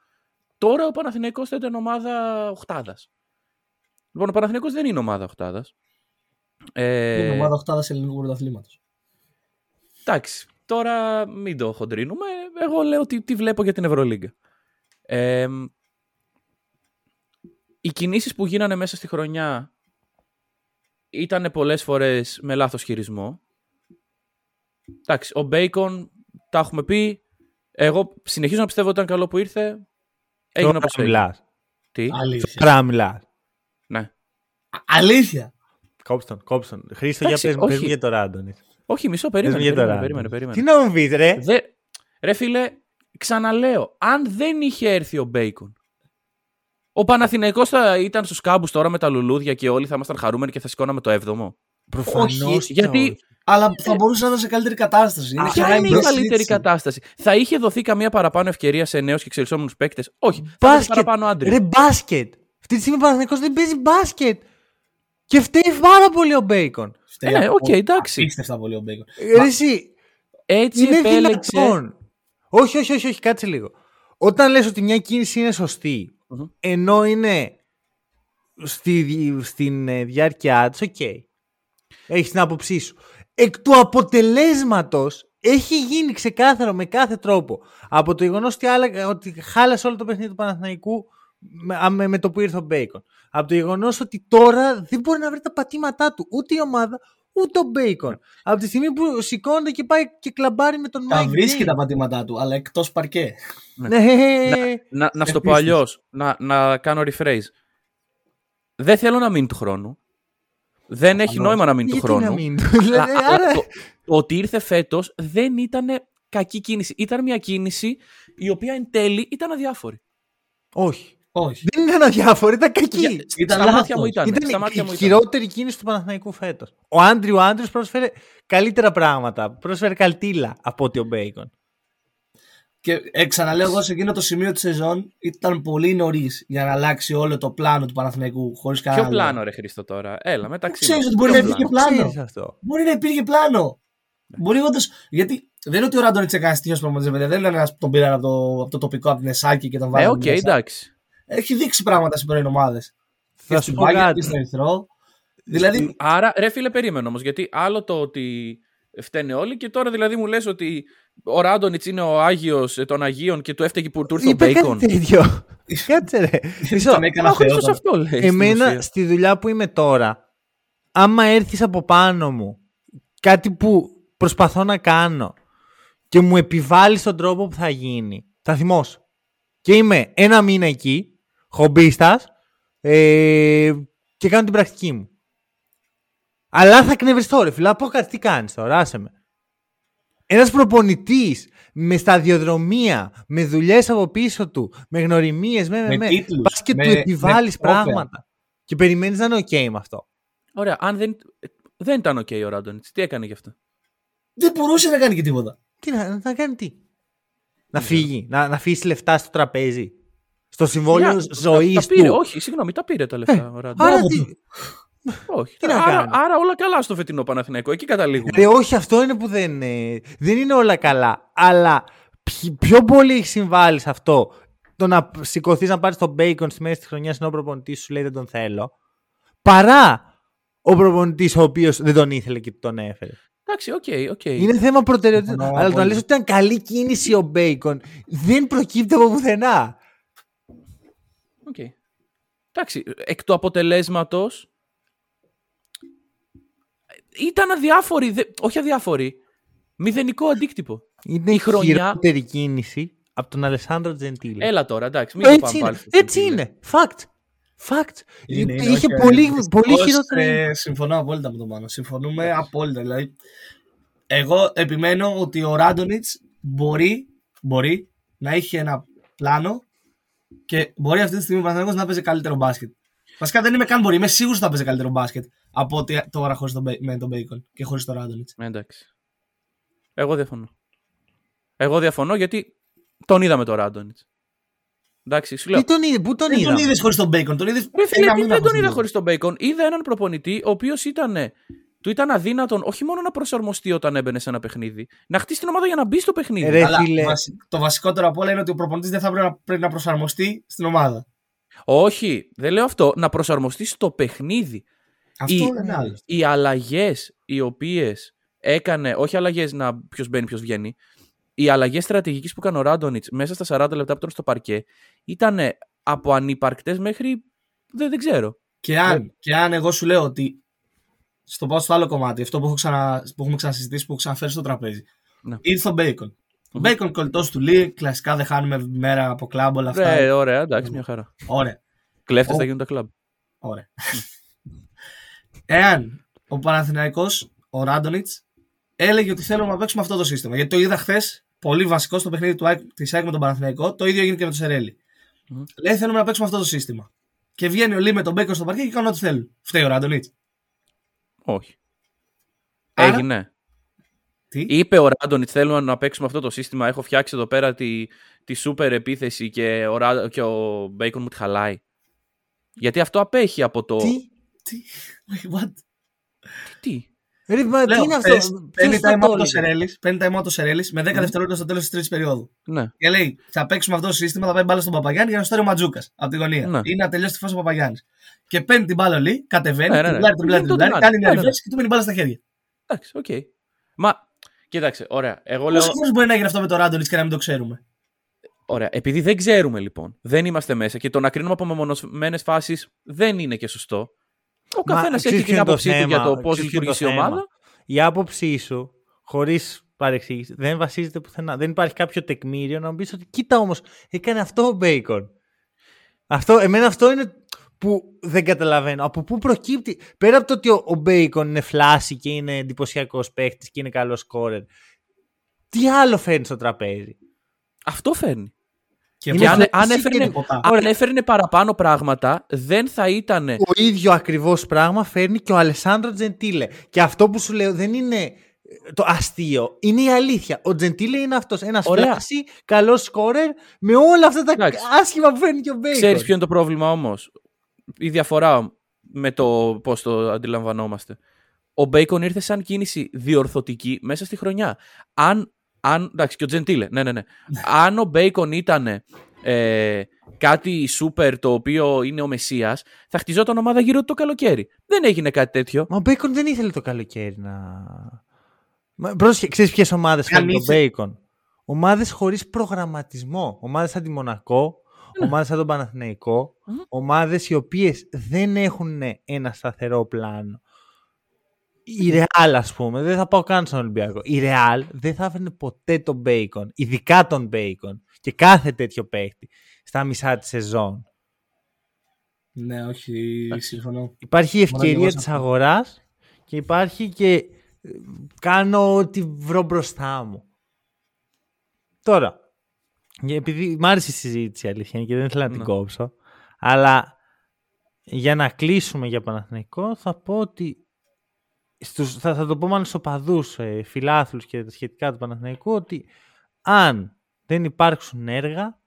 τώρα ο Παναθηναϊκός θα ήταν ομάδα οχτάδας. Λοιπόν, ο Παναθηναϊκός δεν είναι ομάδα οχτάδας. Ε, Είναι ομάδα οχτάδα ελληνικού πρωταθλήματος. Εντάξει, τώρα μην το χοντρίνουμε. Εγώ λέω ότι τι βλέπω για την Ευρωλίγκα. Ε, οι κινήσεις που γίνανε μέσα στη χρονιά ήταν πολλές φορές με λάθος χειρισμό. Εντάξει, ο Μπέικον, τα έχουμε πει. Εγώ συνεχίζω να πιστεύω ότι ήταν καλό που ήρθε. Έγινε όπως έγινε. μιλάς. Τι, Αλήθεια. Τώρα μιλάς. ναι. Α- Αλήθεια. Κόψτον, κόψτον. Χρήστο, για Εντάξει, πες μου, πες μου όχι. για το Ράντονιτ. Όχι, μισό, Πες μου περίμενε, για το περίμενε, Ράντονιτ. περίμενε, περίμενε. Τι να μου πεις, ρε; Δε... Ρε φίλε, ξαναλέω, αν δεν είχε έρθει ο Μπέικον, ο Παναθηναϊκός θα ήταν στους κάμπους τώρα με τα λουλούδια και όλοι θα ήμασταν χαρούμενοι και θα σηκώναμε το έβδομο. Προφανώς. Όχι, γιατί- Αλλά θα μπορούσε να ήταν σε καλύτερη κατάσταση. Είναι Α, και Ποια ένα είναι η εμπειρία καλύτερη συζήτηση. κατάσταση; Θα είχε δοθεί καμία παραπάνω ευκαιρία σε νέους και εξελισσόμενους παίκτες; Όχι. Θα Μπάσκετ. δοθεί παραπάνω άντρες. Ρε μπάσκετ. Αυτή τη στιγμή ο Παναθηναϊκός δεν παίζει μπάσκετ. Και φταίει πάρα πολύ ο Μπέικον. Φταίει Ε, από- οκ, εντάξει. Απίστευτα πολύ ο Μπέικον. Ε, Ρε εσύ, Έτσι είναι επέλεξε. δυνατόν. Όχι, όχι, όχι, όχι, κάτσε λίγο. Όταν λες ότι μια κίνηση είναι σωστή, Μμμ. ενώ είναι στη, δι- στην ε, διάρκειά της, οκ. Έχεις την άποψή σου. Εκ του αποτελέσματος έχει γίνει ξεκάθαρο με κάθε τρόπο από το γεγονός ότι, άλλα- ότι χάλασε όλο το παιχνίδι του Παναθηναϊκού με, α, με, με το που ήρθε ο Μπέικον. Από το γεγονός ότι τώρα δεν μπορεί να βρει τα πατήματά του ούτε η ομάδα ούτε ο Μπέικον. Από τη στιγμή που σηκώνεται και πάει και κλαμπάρει με τον Τα Μάικ βρίσκει James. τα πατήματά του, αλλά εκτός παρκέ. Ναι. Να, να σου το πω Επίσης. αλλιώς, να, να κάνω rephrase. Δεν θέλω να μείνει του χρόνου. Δεν έχει νόημα να μείνει του Γιατί να χρόνου. μην. Αλλά- Δηλαδή, αλλά άρα- το, το ότι ήρθε φέτος δεν ήταν κακή κίνηση. Ήταν μια κίνηση η οποία εν τέλει ήταν αδιάφορη. Όχι. Όχι. Δεν ήταν αδιάφορη, ήταν κακή. Για- Ήταν στα λάθος. μάτια μου ήταν. Ήταν στα μάτια η μου ήταν. χειρότερη κίνηση του Παναθηναϊκού φέτος. Ο Άντριου Άντριους πρόσφερε καλύτερα πράγματα. Πρόσφερε καλύτερα από ότι ο Μπέικον. Και ε, ξαναλέω εγώ σε εκείνο το σημείο της σεζόν ήταν πολύ νωρίς για να αλλάξει όλο το πλάνο του Παναθηναϊκού χωρίς κανένα. Ποιο πλάνο, ρε Χρήστο, τώρα; Έλα, μεταξύ Ξέρεις μας. ότι μπορεί Ποιο να υπήρχε πλάνο; πλάνο. Ξέρεις αυτό. Μπορεί να υπήρχε πλάνο. Μπορεί όντως, γιατί δεν είναι ότι ο Ράντονιτς έκανε τυχαίο προπονητή, παιδιά. Δεν είναι ένα που τον πήραν από το, από το τοπικό, από την Εσάκη και τον Ε, βάλανε. οκ, μέσα. εντάξει. Έχει δείξει πράγματα σε πρώην ομάδες. Θα σου πω κάτι. και στην Ερυθρό. Δηλαδή, Άρα, ρε φίλε, περίμενε όμως, γιατί άλλο το ότι φταίνε όλοι και τώρα δηλαδή μου λες ότι ο Ράντονιτς είναι ο Άγιος των Αγίων και του έφταιγε που του ήρθε ο Μπέικον. Είπε τέτοιο. Κάτσε ρε. Ο αυτό λέει. Εμένα στη δουλειά που είμαι τώρα, άμα έρθεις από πάνω μου κάτι που προσπαθώ να κάνω και μου επιβάλλεις τον τρόπο που θα γίνει, θα θυμώσω. Και είμαι ένα μήνα εκεί, χομπίστας, ε, και κάνω την πρακτική μου. Αλλά θα κνευριστώ ρε φίλε, πω κάτι τι κάνεις τώρα, άσε με. Ένας προπονητής με σταδιοδρομία, με δουλειές από πίσω του, με γνωριμίες, με, με, με, πας και του επιβάλλεις πράγματα. Και περιμένεις να είναι ok με αυτό. Ωραία, αν δεν, δεν ήταν ok ο Ράντονιτς, τι έκανε γι' αυτό; Δεν μπορούσε να κάνει και τίποτα. Τι να, να κάνει τι; Να φύγει, να, να αφήσει λεφτά στο τραπέζι. Στο συμβόλαιο ζωής του. Όχι, συγγνώμη, τα πήρε τα λεφτά. Ε, ο άρα τι... Όχι. Τι άρα, να άρα, όλα καλά στο φετινό Παναθηναϊκό. Εκεί καταλήγουμε. Ε, όχι, αυτό είναι που δεν είναι. Δεν είναι όλα καλά. Αλλά πιο πολύ έχει συμβάλει σε αυτό το να σηκωθείς να πάρεις τον Μπέικον στη μέση της χρονιάς ενώ ο προπονητής σου λέει δεν τον θέλω. Παρά ο προπονητής ο οποίος δεν τον ήθελε και τον έφερε. Εντάξει, OK, okay, OK. Okay. Είναι θέμα προτεραιότητας. Αλλά το να λες ότι ήταν καλή κίνηση ο Μπέικον δεν προκύπτει από πουθενά. OK. Okay. Εντάξει, εκ του αποτελέσματος. Ήταν αδιάφορη, δε... όχι αδιάφορη. Μηδενικό αντίκτυπο. Είναι η χρονιά... χειρότερη κίνηση από τον Αλεσάνδρο Τζεντήλε. Έλα τώρα, εντάξει, μην έτσι το πάμε είναι, πάλι. Έτσι είναι. Fact. Fact. Είναι, Είχε όχι, πολύ, πολύ χειρότερη. Ε, συμφωνώ απόλυτα με τον Μάνο. Συμφωνούμε απόλυτα. Δηλαδή, εγώ επιμένω ότι ο Ράντονιτς μπορεί, μπορεί να έχει ένα πλάνο και μπορεί αυτή τη στιγμή ο να παίζει καλύτερο μπάσκετ. Βασικά δεν είμαι καν μπορεί. Είμαι σίγουρος ότι θα παίζει καλύτερο μπάσκετ από ότι τώρα χωρίς τον, με τον Μπέικον και χωρίς τον Ράντονιτς. Εντάξει. Εγώ διαφωνώ. Εγώ διαφωνώ γιατί τον είδαμε τον Ράντονιτς. Εντάξει, σου λέω. τον είδε, πού τον είδε. Δεν τον είδες χωρίς τον Μπέικον. Τον είδες. Δεν τον είδα χωρίς τον Μπέικον. Είδα έναν προπονητή ο οποίος ήταν του ήταν αδύνατον όχι μόνο να προσαρμοστεί όταν έμπαινε σε ένα παιχνίδι, να χτίσει την ομάδα για να μπει στο παιχνίδι. Ρε, Αλλά το βασικότερο από όλα είναι ότι ο προπονητής δεν θα πρέπει να, πρέπει να προσαρμοστεί στην ομάδα. Όχι, δεν λέω αυτό. Να προσαρμοστεί στο παιχνίδι. Αυτό οι, είναι άλλο. Οι αλλαγές οι οποίες έκανε, όχι αλλαγές να ποιος μπαίνει, ποιος βγαίνει, οι αλλαγές στρατηγικής που έκανε ο Ράντονιτς μέσα στα 40 λεπτά που ήταν στο παρκέ ήταν από ανυπαρκτές μέχρι. Δεν, δεν ξέρω. Και αν, και αν εγώ σου λέω ότι στο πάω στο άλλο κομμάτι, αυτό που, έχω ξανα, που έχουμε ξανασυζητήσει, που έχω ξαναφέρει στο τραπέζι. Ναι. Ήρθε ο Μπέικον. Ο Μπέικον κολλητός του Λί, κλασικά δεν χάνουμε μέρα από κλαμπ, όλα αυτά. Ναι, ωραία, εντάξει, μια χαρά. Ωραία. Κλέφτες θα γίνουν τα κλαμπ. Ωραία. Εάν ο Παναθηναϊκός, ο Ράντονιτς, έλεγε ότι θέλουμε να παίξουμε αυτό το σύστημα. Γιατί το είδα χθες, πολύ βασικό στο παιχνίδι της ΑΕΚ με τον Παναθηναϊκό, το ίδιο έγινε και με το Σερέλι. Mm. Λέει θέλουμε να παίξουμε αυτό το σύστημα. Και βγαίνει ο Λί με τον Μπέικον στο παρκέ και κάνουν ό,τι θέλουν. Φταίει ο Ράντονιτς. Όχι. Άρα... Έγινε. Τι; Είπε ο Ράντονιτς: Θέλουμε να παίξουμε αυτό το σύστημα. Έχω φτιάξει εδώ πέρα τη, τη σούπερ επίθεση και ο, και ο Μπέικον μου τη χαλάει. Γιατί αυτό απέχει από το. Τι; Τι; What? Τι; Ρε, μα, τι είναι αυτό; Παίρνει τα το Σερέλης, παίρνει το Σερέλης με 10 ναι. δευτερόλεπτα στο τέλος της τρίτης περίοδου. Ναι. Και λέει: Θα παίξουμε αυτό το σύστημα, θα πάει μπάλα στον Παπαγιάννη για να σουτάρει ο Ματζούκας από τη γωνία. Ναι. Ή να τελειώσει τη φάση ο Παπαγιάννης. Και παίρνει την μπάλα λέει, κατεβαίνει, ναι, ναι, ναι. τριμπλάρει, τριμπλάρει, κάνει μια ριφλέξη και του μείνει μπάλα στα χέρια. Εντάξει, OK. Okay. Μα, κοίταξε, ωραία. Εγώ λέω... Πώς μπορεί να γίνει αυτό με το Ράντονιτς και να μην το ξέρουμε; Ωραία. Επειδή δεν ξέρουμε λοιπόν, δεν είμαστε μέσα και το να κρίνουμε από μεμονωμένες φάσεις δεν είναι και σωστό. Ο καθένας έχει την άποψή του για το πώς λειτουργεί η ομάδα. Η άποψή σου, χωρίς παρεξήγηση, δεν βασίζεται πουθενά. Δεν υπάρχει κάποιο τεκμήριο να μου πεις ότι κοίτα όμως, έκανε αυτό ο Μπέικον. Αυτό, εμένα αυτό είναι που δεν καταλαβαίνω. Από πού προκύπτει. Πέρα από το ότι ο, Μπέικον είναι flashy και είναι εντυπωσιακός παίχτης και είναι καλός σκόρερ. Τι άλλο φέρνει στο τραπέζι; Αυτό φέρνει. Και, και αν, αν, έφερνε, αν έφερνε παραπάνω πράγματα, δεν θα ήταν. Το ίδιο ακριβώς πράγμα φέρνει και ο Αλεσάνδρο Τζεντήλε. Και αυτό που σου λέω δεν είναι το αστείο. Είναι η αλήθεια. Ο Τζεντήλε είναι αυτός. Ένας flashy, καλός σκόρερ, με όλα αυτά τα Εντάξει. άσχημα που φέρνει και ο Μπέικον. Ξέρεις ποιο είναι το πρόβλημα όμως; Η διαφορά με το πώς το αντιλαμβανόμαστε. Ο Μπέικον ήρθε σαν κίνηση διορθωτική μέσα στη χρονιά. Αν αν, εντάξει, και ο Τζεντήλε, ναι, ναι, ναι. αν ο Μπέικον ήταν ε, κάτι σούπερ το οποίο είναι ο Μεσσίας, θα χτιζόταν ομάδα γύρω το καλοκαίρι. Δεν έγινε κάτι τέτοιο. Μα ο Μπέικον δεν ήθελε το καλοκαίρι να. Πρόσεχε, ξέρεις ποιες ομάδες φέρνουν τον Bacon. Ομάδες χωρίς προγραμματισμό. Ομάδες σαν τη Μονακό, ναι. ομάδες σαν τον Παναθηναϊκό, mm-hmm. ομάδες οι οποίες δεν έχουν ένα σταθερό πλάνο. Η Real, ας πούμε, δεν θα πάω καν στον Ολυμπιακό. Η Real δεν θα έφερνε ποτέ τον Bacon, ειδικά τον Bacon και κάθε τέτοιο παίχτη στα μισά της σεζόν. Ναι, όχι, συμφωνώ. Υπάρχει η ευκαιρία της αγοράς και υπάρχει και ε, κάνω ό,τι βρω μπροστά μου. Τώρα, επειδή μ' άρεσε η συζήτηση αλήθεια και δεν ήθελα να την ναι. κόψω, αλλά για να κλείσουμε για Παναθηναϊκό θα πω ότι στους, θα, θα το πω μάλλον στους οπαδούς, ε, φιλάθλους και τα σχετικά του Παναθηναϊκού ότι αν δεν υπάρξουν έργα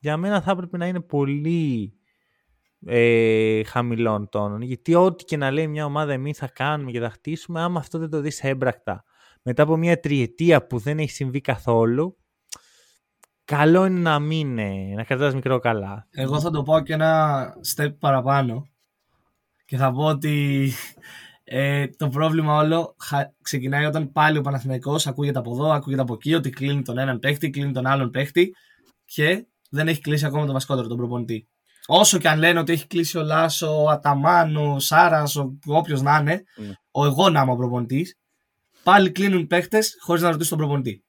για μένα θα έπρεπε να είναι πολύ ε, χαμηλών τόνων. Γιατί ό,τι και να λέει μια ομάδα εμείς θα κάνουμε και θα χτίσουμε, άμα αυτό δεν το δεις έμπρακτα μετά από μια τριετία που δεν έχει συμβεί καθόλου, καλό είναι να μην ε, να κρατάς μικρό καλά. Εγώ θα το πω και ένα step παραπάνω και θα πω ότι ε, το πρόβλημα όλο ξεκινάει όταν πάλι ο Παναθηναϊκός ακούγεται από εδώ, ακούγεται από εκεί, ότι κλείνει τον έναν παίχτη, κλείνει τον άλλον παίχτη και δεν έχει κλείσει ακόμα το βασικότερο, τον προπονητή. Όσο και αν λένε ότι έχει κλείσει ο Λάσο, ο Αταμάν, ο Σάρας, όποιος να είναι, mm. ο εγώ να είμαι ο προπονητής, πάλι κλείνουν παίχτες χωρίς να ρωτήσουν τον προπονητή.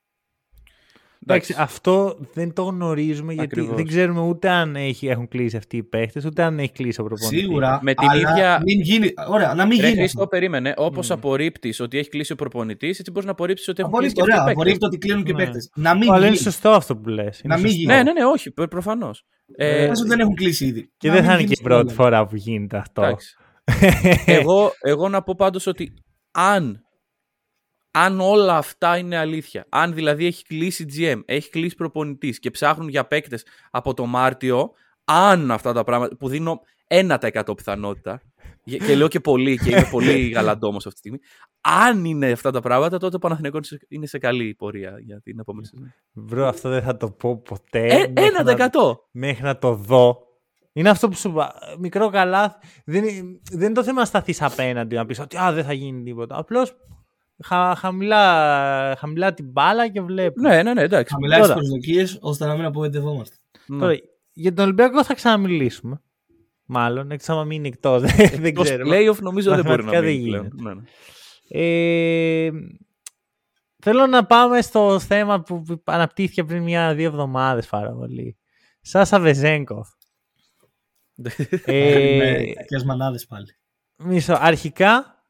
Εντάξει, αυτό δεν το γνωρίζουμε γιατί δεν ξέρουμε ούτε αν έχει, έχουν κλείσει αυτοί οι παίχτες, ούτε αν έχει κλείσει ο προπονητής. Σίγουρα. Με την αλλά ίδια. Μην γίνει... Ωραία, να μην Ρε, γίνει. Χρήστο, περίμενε. Όπως mm. απορρίπτεις ότι έχει κλείσει ο προπονητής, έτσι μπορείς να απορρίψει ότι έχουν κλείσει. Ωραία, απορρίπτει ότι κλείνουν και ναι. παίχτε. Να μην γίνει. είναι σωστό αυτό που λες. Να μην γίνει. Ναι, ναι, ναι, όχι, προφανώς. Ε, ε, δεν έχουν κλείσει ήδη. Και δεν θα είναι και η πρώτη φορά που γίνεται αυτό. Εγώ να πω πάντως ότι αν αν όλα αυτά είναι αλήθεια, αν δηλαδή έχει κλείσει GM, έχει κλείσει προπονητής και ψάχνουν για παίκτες από το Μάρτιο, αν αυτά τα πράγματα που δίνω 1% πιθανότητα, και λέω και πολύ και είμαι πολύ γαλαντόμος αυτή τη στιγμή, αν είναι αυτά τα πράγματα, τότε ο Παναθηναϊκός είναι σε καλή πορεία για την επόμενη σεζόν. Βρω, αυτό δεν θα το πω ποτέ. Ε, 1%! μέχρι να το δω. Είναι αυτό που σου είπα. Μικρό καλά. Δεν, δεν είναι το θέμα να σταθείς απέναντι να πεις ότι α, δεν θα γίνει τίποτα. Απλώς χα, χαμηλά, χαμηλά την μπάλα και βλέπεις. Ναι, ναι, ναι, εντάξει. Χαμηλά τις προσδοκίες ώστε να μην απογοητευόμαστε. Ναι. Τώρα, για τον Ολυμπιακό θα ξαναμιλήσουμε. Μάλλον, εκτός άμα μείνει εκτός. δεν ξέρω. Playoff νομίζω δεν μπορεί να μείνει. Δεν ναι, ναι. Ε, θέλω να πάμε στο θέμα που αναπτύχθηκε πριν μια-δύο εβδομάδες πάρα πολύ. Σάσα Βεζέγκοφ. ε, με μανάδες πάλι. Μισό. Αρχικά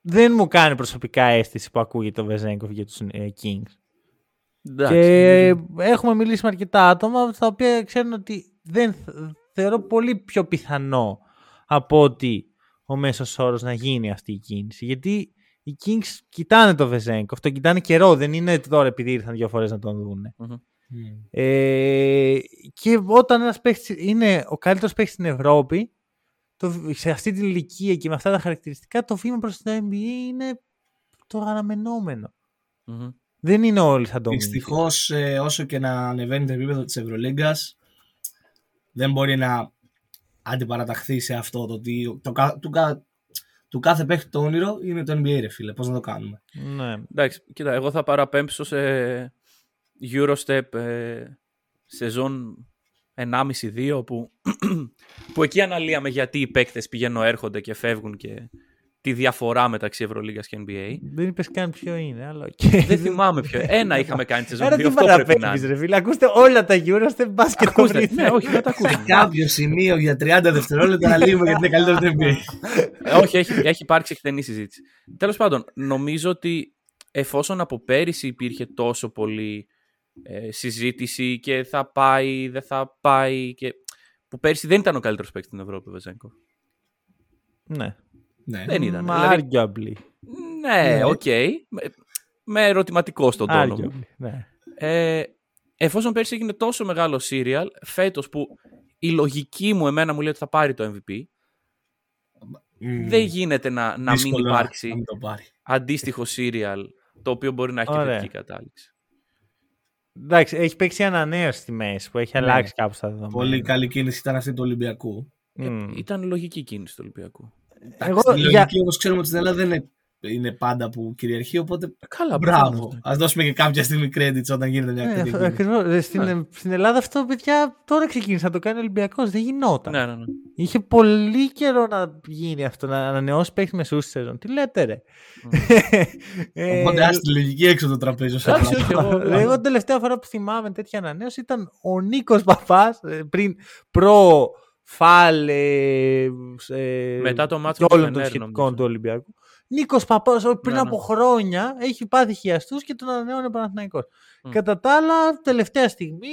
δεν μου κάνει προσωπικά αίσθηση που ακούγεται το Βεζέγκοφ για τους ε, Kings. και έχουμε μιλήσει με αρκετά άτομα τα οποία ξέρουν ότι δεν θεωρώ πολύ πιο πιθανό από ότι ο μέσος όρος να γίνει αυτή η κίνηση. Γιατί οι Kings κοιτάνε το Βεζέγκοφ, το κοιτάνε καιρό, δεν είναι τώρα επειδή ήρθαν δύο φορές να τον δουν. Ε, και όταν ένας παίχτης είναι ο καλύτερος παίχτης στην Ευρώπη, το, σε αυτή την ηλικία και με αυτά τα χαρακτηριστικά, το βήμα προς το NBA είναι το αναμενομενο Δεν είναι όλοι σαν το Δυστυχώς, ε, όσο και να ανεβαίνει το επίπεδο της Ευρωλίγκας, δεν μπορεί να αντιπαραταχθεί σε αυτό το ότι το, του, του κάθε παίχτη το όνειρο είναι το NBA, ρε φίλε. Πώς να το κάνουμε; Ναι, εντάξει, κοίτα, εγώ θα παραπέμψω σε Eurostep ε, σεζόν 1,5-2 που, που εκεί αναλύαμε γιατί οι παίκτες πηγαίνουν έρχονται και φεύγουν και τη διαφορά μεταξύ Ευρωλίγας και NBA. Δεν είπες καν ποιο είναι, αλλά Δεν θυμάμαι ποιο. Ένα είχαμε κάνει τη ζωή. Αυτό πρέπει να ρε φίλε. Ακούστε όλα τα Euro, δεν πα και ακούστε. Ναι, όχι, δεν τα ακούστε. κάποιο σημείο για 30 δευτερόλεπτα να λύγουμε γιατί είναι καλύτερο το NBA. Ε, όχι, έχει, έχει υπάρξει εκτενή συζήτηση. Τέλος πάντων, νομίζω ότι εφόσον από πέρυσι υπήρχε τόσο πολύ ε, συζήτηση και θα πάει, δεν θα πάει. Και... Που πέρσι δεν ήταν ο καλύτερος παίκτης στην Ευρώπη, ο Βεζένκοφ. Ναι. ναι. Δεν ήταν. Μα δηλαδή... Ναι, ναι, OK. Okay. Με, με ερωτηματικό στον τόνο μου. Ναι. Ε, εφόσον πέρσι έγινε τόσο μεγάλο σίριαλ, φέτος που η λογική μου εμένα μου λέει ότι θα πάρει το MVP, mm. δεν γίνεται να, να μην υπάρξει αντίστοιχο σίριαλ το οποίο μπορεί να έχει και θετική κατάληξη. Εντάξει, έχει παίξει ανανέωση στη μέση που έχει ναι. αλλάξει κάπου στα δεδομένα. Πολύ καλή κίνηση ήταν αυτή του Ολυμπιακού. Ε, ήταν λογική κίνηση του Ολυμπιακού. Εγώ, η λογική για... όπως ξέρουμε ότι στην Ελλάδα δεν είναι είναι πάντα που κυριαρχεί. Οπότε. Καλά, μπράβο. Α δώσουμε και κάποια στιγμή credits όταν γίνεται μια Ε, τέτοια. ακριβώς. Ε, Στην, Ναι. στην Ελλάδα αυτό, παιδιά, τώρα ξεκίνησε να το κάνει ο Ολυμπιακός. Δεν γινόταν. Ναι, ναι, ναι. Είχε πολύ καιρό να γίνει αυτό, να ανανεώσει παίχτη μεσούς στη σεζόν. Τι λέτε, ρε; Ε, Οπότε άσε τη λογική έξω από το τραπέζι. όσο Εντάξει, απλά. όχι, εγώ- Εγώ την τελευταία φορά που θυμάμαι τέτοια ανανέωση ήταν ο Νίκος Παπάς πριν προ φάλ ε, ε, Μετά το μάτς και με τη όλων των Φενέρ, σχετικών νομίζω. του Ολυμπιακού. Νίκος Παπάς πριν Ναι, ναι. από χρόνια έχει πάθει χιαστούς και τον ανανεώνει ο Παναθηναϊκός. Μμ. Κατά τα άλλα, τελευταία στιγμή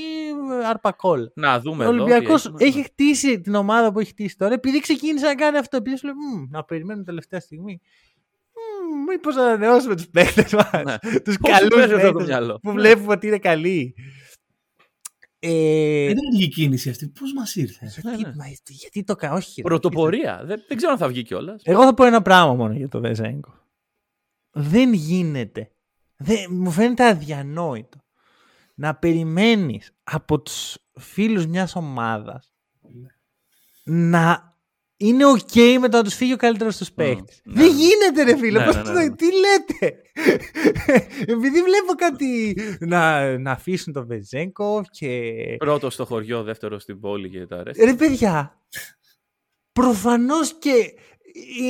άρπα κόλ. Να δούμε Ο εδώ. τι Ολυμπιακός έχουμε. έχει χτίσει την ομάδα που έχει χτίσει τώρα επειδή ξεκίνησε να κάνει αυτό. Επειδή σου λέει, «Μμ, να περιμένουμε τελευταία στιγμή. Μήπως να ανανεώσουμε τους παίχτε μας. Ναι. Τους Πώς καλούς σου παίζει αυτό το παίχτε μυαλό; που βλέπουμε ότι είναι καλοί. Ε, Δεν είναι η κίνηση αυτή. Πώς μας ήρθε; γιατί, ναι. μα, γιατί το κάνω, όχι. ρε. Πρωτοπορία. Δεν, δεν ξέρω αν θα βγει κιόλας. Εγώ θα πω ένα πράγμα μόνο για το Βεζέγκο. Δεν γίνεται. Δεν, μου φαίνεται αδιανόητο να περιμένεις από τους φίλους μιας ομάδας να είναι οκ με το να τους φύγει ο καλύτερος τους παίχτης. ναι. Δεν γίνεται ρε φίλε. Ναι, πώς ναι, το- ναι, ναι. Τι λέτε; Επειδή βλέπω κάτι να, να αφήσουν τον Βεζένκοφ και Πρώτος στο χωριό, δεύτερος στην πόλη και τα ρέστα. Ρε παιδιά, προφανώς και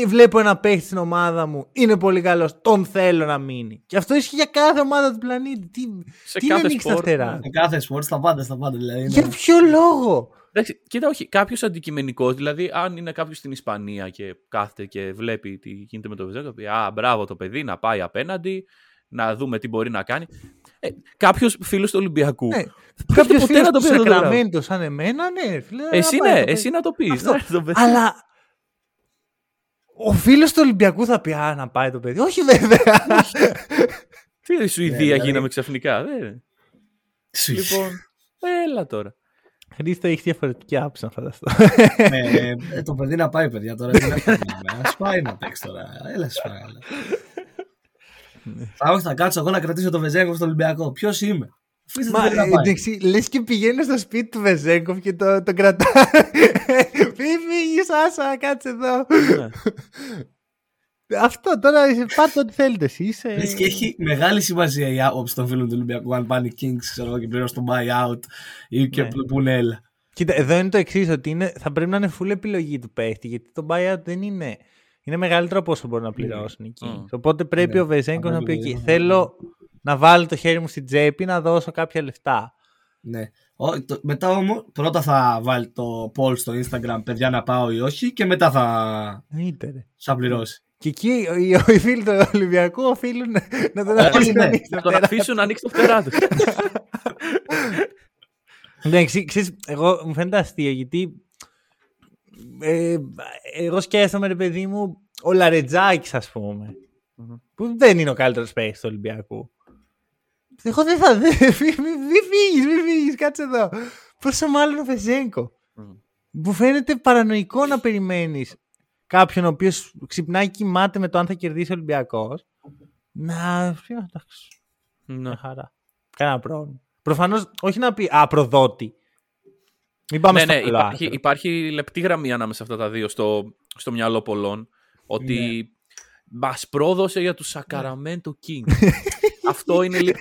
ε, βλέπω ένα παίχτη στην ομάδα μου, είναι πολύ καλός, τον θέλω να μείνει. Και αυτό ισχύει για κάθε ομάδα του πλανήτη. Τι, Σε τι είναι κάθε ανοίξει τα σπορ, φτερά; ναι. Σε κάθε σπορ, στα πάντα, στα πάντα. Δηλαδή, είναι- Για ποιο λόγο; Εντάξει, κοίτα, όχι. Κάποιος αντικειμενικός, δηλαδή, αν είναι κάποιος στην Ισπανία και κάθεται και βλέπει τι γίνεται με το Βεζέγκο, θα πει Α, μπράβο το παιδί, να πάει απέναντι, να δούμε τι μπορεί να κάνει. Ε, κάποιος φίλος του Ολυμπιακού. Ναι. Κάποιος Κάποιος ποτέ φίλος να το του πει αυτό το πράγμα. Σακραμέντο σαν εμένα, ναι. Φίλε, Εσύ να πάει ναι, το παιδί. εσύ να το πεις. Αυτό. Αλλά ο φίλος του Ολυμπιακού θα πει Α, να πάει το παιδί. Όχι, βέβαια. Τι η Σουηδία δηλαδή- γίναμε ξαφνικά. Δεν... Σου- λοιπόν, έλα τώρα. Χρήστο έχεις διαφορετική άποψη να φανταστώ. Ναι, ε, το παιδί να πάει, παιδιά. Τώρα τι να κάνουμε. Α πάει να παίξει τώρα. Έλα, σα παρακαλώ. Θα όχι, θα κάτσω εγώ να κρατήσω το Βεζέγκο στο Ολυμπιακό. Ποιος είμαι; Αφήστε το Μα παιδί να πάει. εντάξει, λες και πηγαίνει στο σπίτι του Βεζέγκοφ και το, το κρατάει. Φύγει, φύγει, Σάσα, κάτσε εδώ. Ναι. Αυτό τώρα πάρτε ό,τι θέλετε εσύ. Είσαι... Λες και έχει μεγάλη σημασία η άποψη των φίλων του Ολυμπιακού. Αν πάνε οι Kings, ξέρω εγώ, και πληρώσουν τον buyout ή και Ναι. που πούνε έλα. Κοίτα, εδώ είναι το εξής, ότι είναι, θα πρέπει να είναι full επιλογή του παίχτη, γιατί το buyout δεν είναι. Είναι μεγαλύτερο από όσο μπορούν να πληρώσουν οι Kings. Mm. Οπότε πρέπει Ναι, ο Βεζένκοφ θα να πει: πρέπει «OK, να- Θέλω να βάλω το χέρι μου στην τσέπη να δώσω κάποια λεφτά. Ναι. Ο, το, μετά όμως, πρώτα θα βάλει το poll στο Instagram, παιδιά να πάω ή όχι, και μετά θα Είτε, ρε. θα πληρώσει. Και εκεί οι, οι φίλοι του Ολυμπιακού οφείλουν να τον Ε, αφήσουν ναι. να ανοίξει τα Να τον φτερά. αφήσουν να ανοίξει το φτερά του. Ναι, ξέ- ξέρεις, εγώ μου φαίνεται αστείο γιατί ε, εγώ σκέφτομαι ρε παιδί μου ο Λαρετζάκης ας πούμε Μμμ. που δεν είναι ο καλύτερος παίκτης του Ολυμπιακού. Εγώ δεν θα δεν μη, μη, μη φύγεις, μη φύγεις, κάτσε εδώ. Πόσο μάλλον ο Φεζέγκο. Μμμ. Μου φαίνεται παρανοϊκό να περιμένεις κάποιον ο οποίος ξυπνάει και κοιμάται με το αν θα κερδίσει ο Ολυμπιακός να... Εντάξει, Ναι. μια χαρά. Κανένα πρόβλημα. Προφανώς όχι να πει Α, προδότη. Μην πάμε ναι, στο ναι, άλλο υπάρχει, άκρο. υπάρχει λεπτή γραμμή ανάμεσα σε αυτά τα δύο στο, στο μυαλό πολλών. Ότι Ναι. μας πρόδωσε για τους Sacramento King. Αυτό είναι λίγο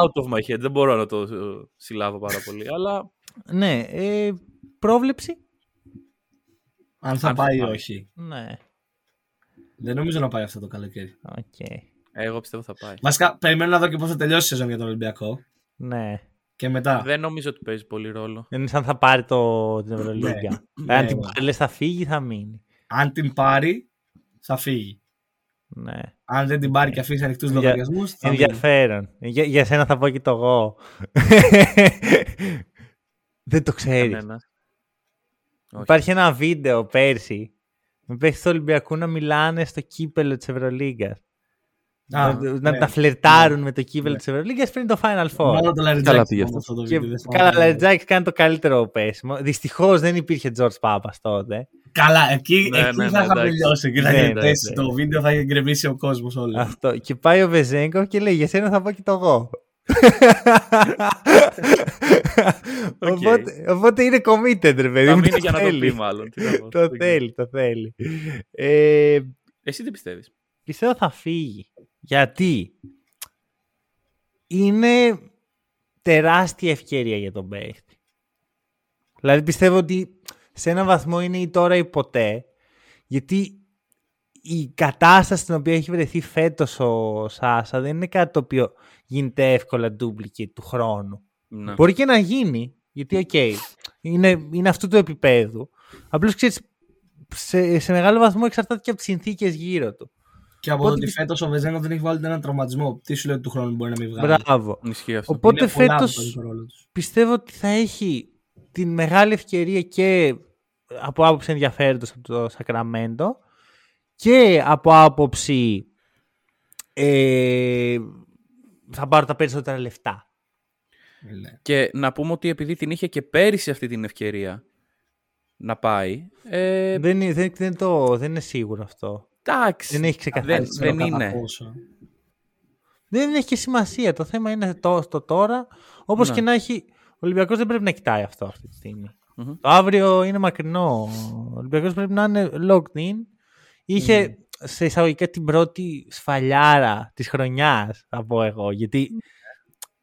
out of my head. Δεν μπορώ να το ε, συλλάβω πάρα πολύ. Αλλά Ναι, ε, πρόβλεψη. Αν θα Αν θα πάει ή πάει. όχι. Ναι, Δεν νομίζω να πάει αυτό το καλοκαίρι. οκ. εγώ πιστεύω θα πάει. Βασικά, περιμένω να δω και πώς θα τελειώσει η σεζόν για τον Ολυμπιακό. Ναι. Και μετά. Δεν νομίζω ότι παίζει πολύ ρόλο. Δεν είναι σαν θα πάρει το, την Ευρωλίγκα. Ναι, Αν την ναι. πάρει, λες, θα φύγει, θα μείνει. Αν την πάρει, θα φύγει. Ναι. Αν δεν την πάρει και αφήσει ανοιχτούς Ενδια- λογαριασμούς, θα μείνει. Ενδιαφέρον. Για, για σένα θα πω και το εγώ. Δεν το ξέρεις. Κανένας. Όχι. Υπάρχει ένα βίντεο πέρσι με παίχτες του Ολυμπιακού να μιλάνε στο κύπελο της Ευρωλίγκας. Α, να, να ναι. τα φλερτάρουν με το κύπελο Ναι. της Ευρωλίγκας πριν το Final Four. Μόνο το Καλά Λαριτζάκη πήγε μόνο αυτό. αυτό το Και βίντεο, δεν θυμάμαι. καλά, Λαριτζάκης κάνει το καλύτερο πέσιμο. Δυστυχώς δεν υπήρχε George Πάπας τότε. Καλά, εκεί, Ναι, εκεί ναι, θα ναι, είχαμε εντάξει. τελειώσει. Εκεί θα Ναι, είχε ναι, πέσει ναι. το βίντεο, θα είχε γκρεμίσει ο κόσμος όλος. Αυτό. Και πάει ο Βεζέγκοφ και λέει: Για σένα θα πω και το εγώ. οπότε, οπότε είναι committed, ρε παιδί Θα μου. μείνει Το για να το θέλει. πει, μάλλον. Τι να πω. Το θέλει, το θέλει. Ε, Εσύ τι πιστεύεις; πιστεύω θα φύγει. Γιατί; Είναι τεράστια ευκαιρία για τον παίχτη. Δηλαδή πιστεύω ότι σε έναν βαθμό είναι η τώρα ή ποτέ. Γιατί η κατάσταση στην οποία έχει βρεθεί φέτος ο Σάσα δεν είναι κάτι το οποίο γίνεται εύκολα duplicate του χρόνου. Ναι. Μπορεί και να γίνει, γιατί ok, okay, είναι, είναι αυτού του επίπεδου. Απλώς ξέρεις, σε, σε μεγάλο βαθμό εξαρτάται και από τις συνθήκες γύρω του. Και από το ότι φέτος ο Βεζένκοφ δεν έχει βγάλει έναν τραυματισμό. Τι σου λέει ότι του χρόνου μπορεί να μην βγάλει; Μπράβο. Ισχύει αυτό. Οπότε Είναι πολλά φέτος που παίζουν το ρόλο τους. πιστεύω ότι θα έχει την μεγάλη ευκαιρία και από άποψη ενδιαφέροντος από το Σακραμέντο και από άποψη ε, θα πάρω τα περισσότερα λεφτά. Ναι. Και να πούμε ότι επειδή την είχε και πέρυσι αυτή την ευκαιρία να πάει. Ε, δεν, είναι- δεν, δεν, το, δεν είναι σίγουρο αυτό. εντάξει. Δεν έχει ξεκαθαρίσει. Δεν, δεν Ξέρω κατά είναι. πόσο. Δεν έχει και σημασία. Το θέμα είναι το, το τώρα. Όπως Ναι. και να έχει, ο Ολυμπιακός δεν πρέπει να κοιτάει αυτό αυτή τη στιγμή. Μμμ. Το αύριο είναι μακρινό. Ο Ολυμπιακός πρέπει να είναι locked in. Είχε σε εισαγωγικά την πρώτη σφαλιάρα της χρονιάς, θα πω εγώ. Γιατί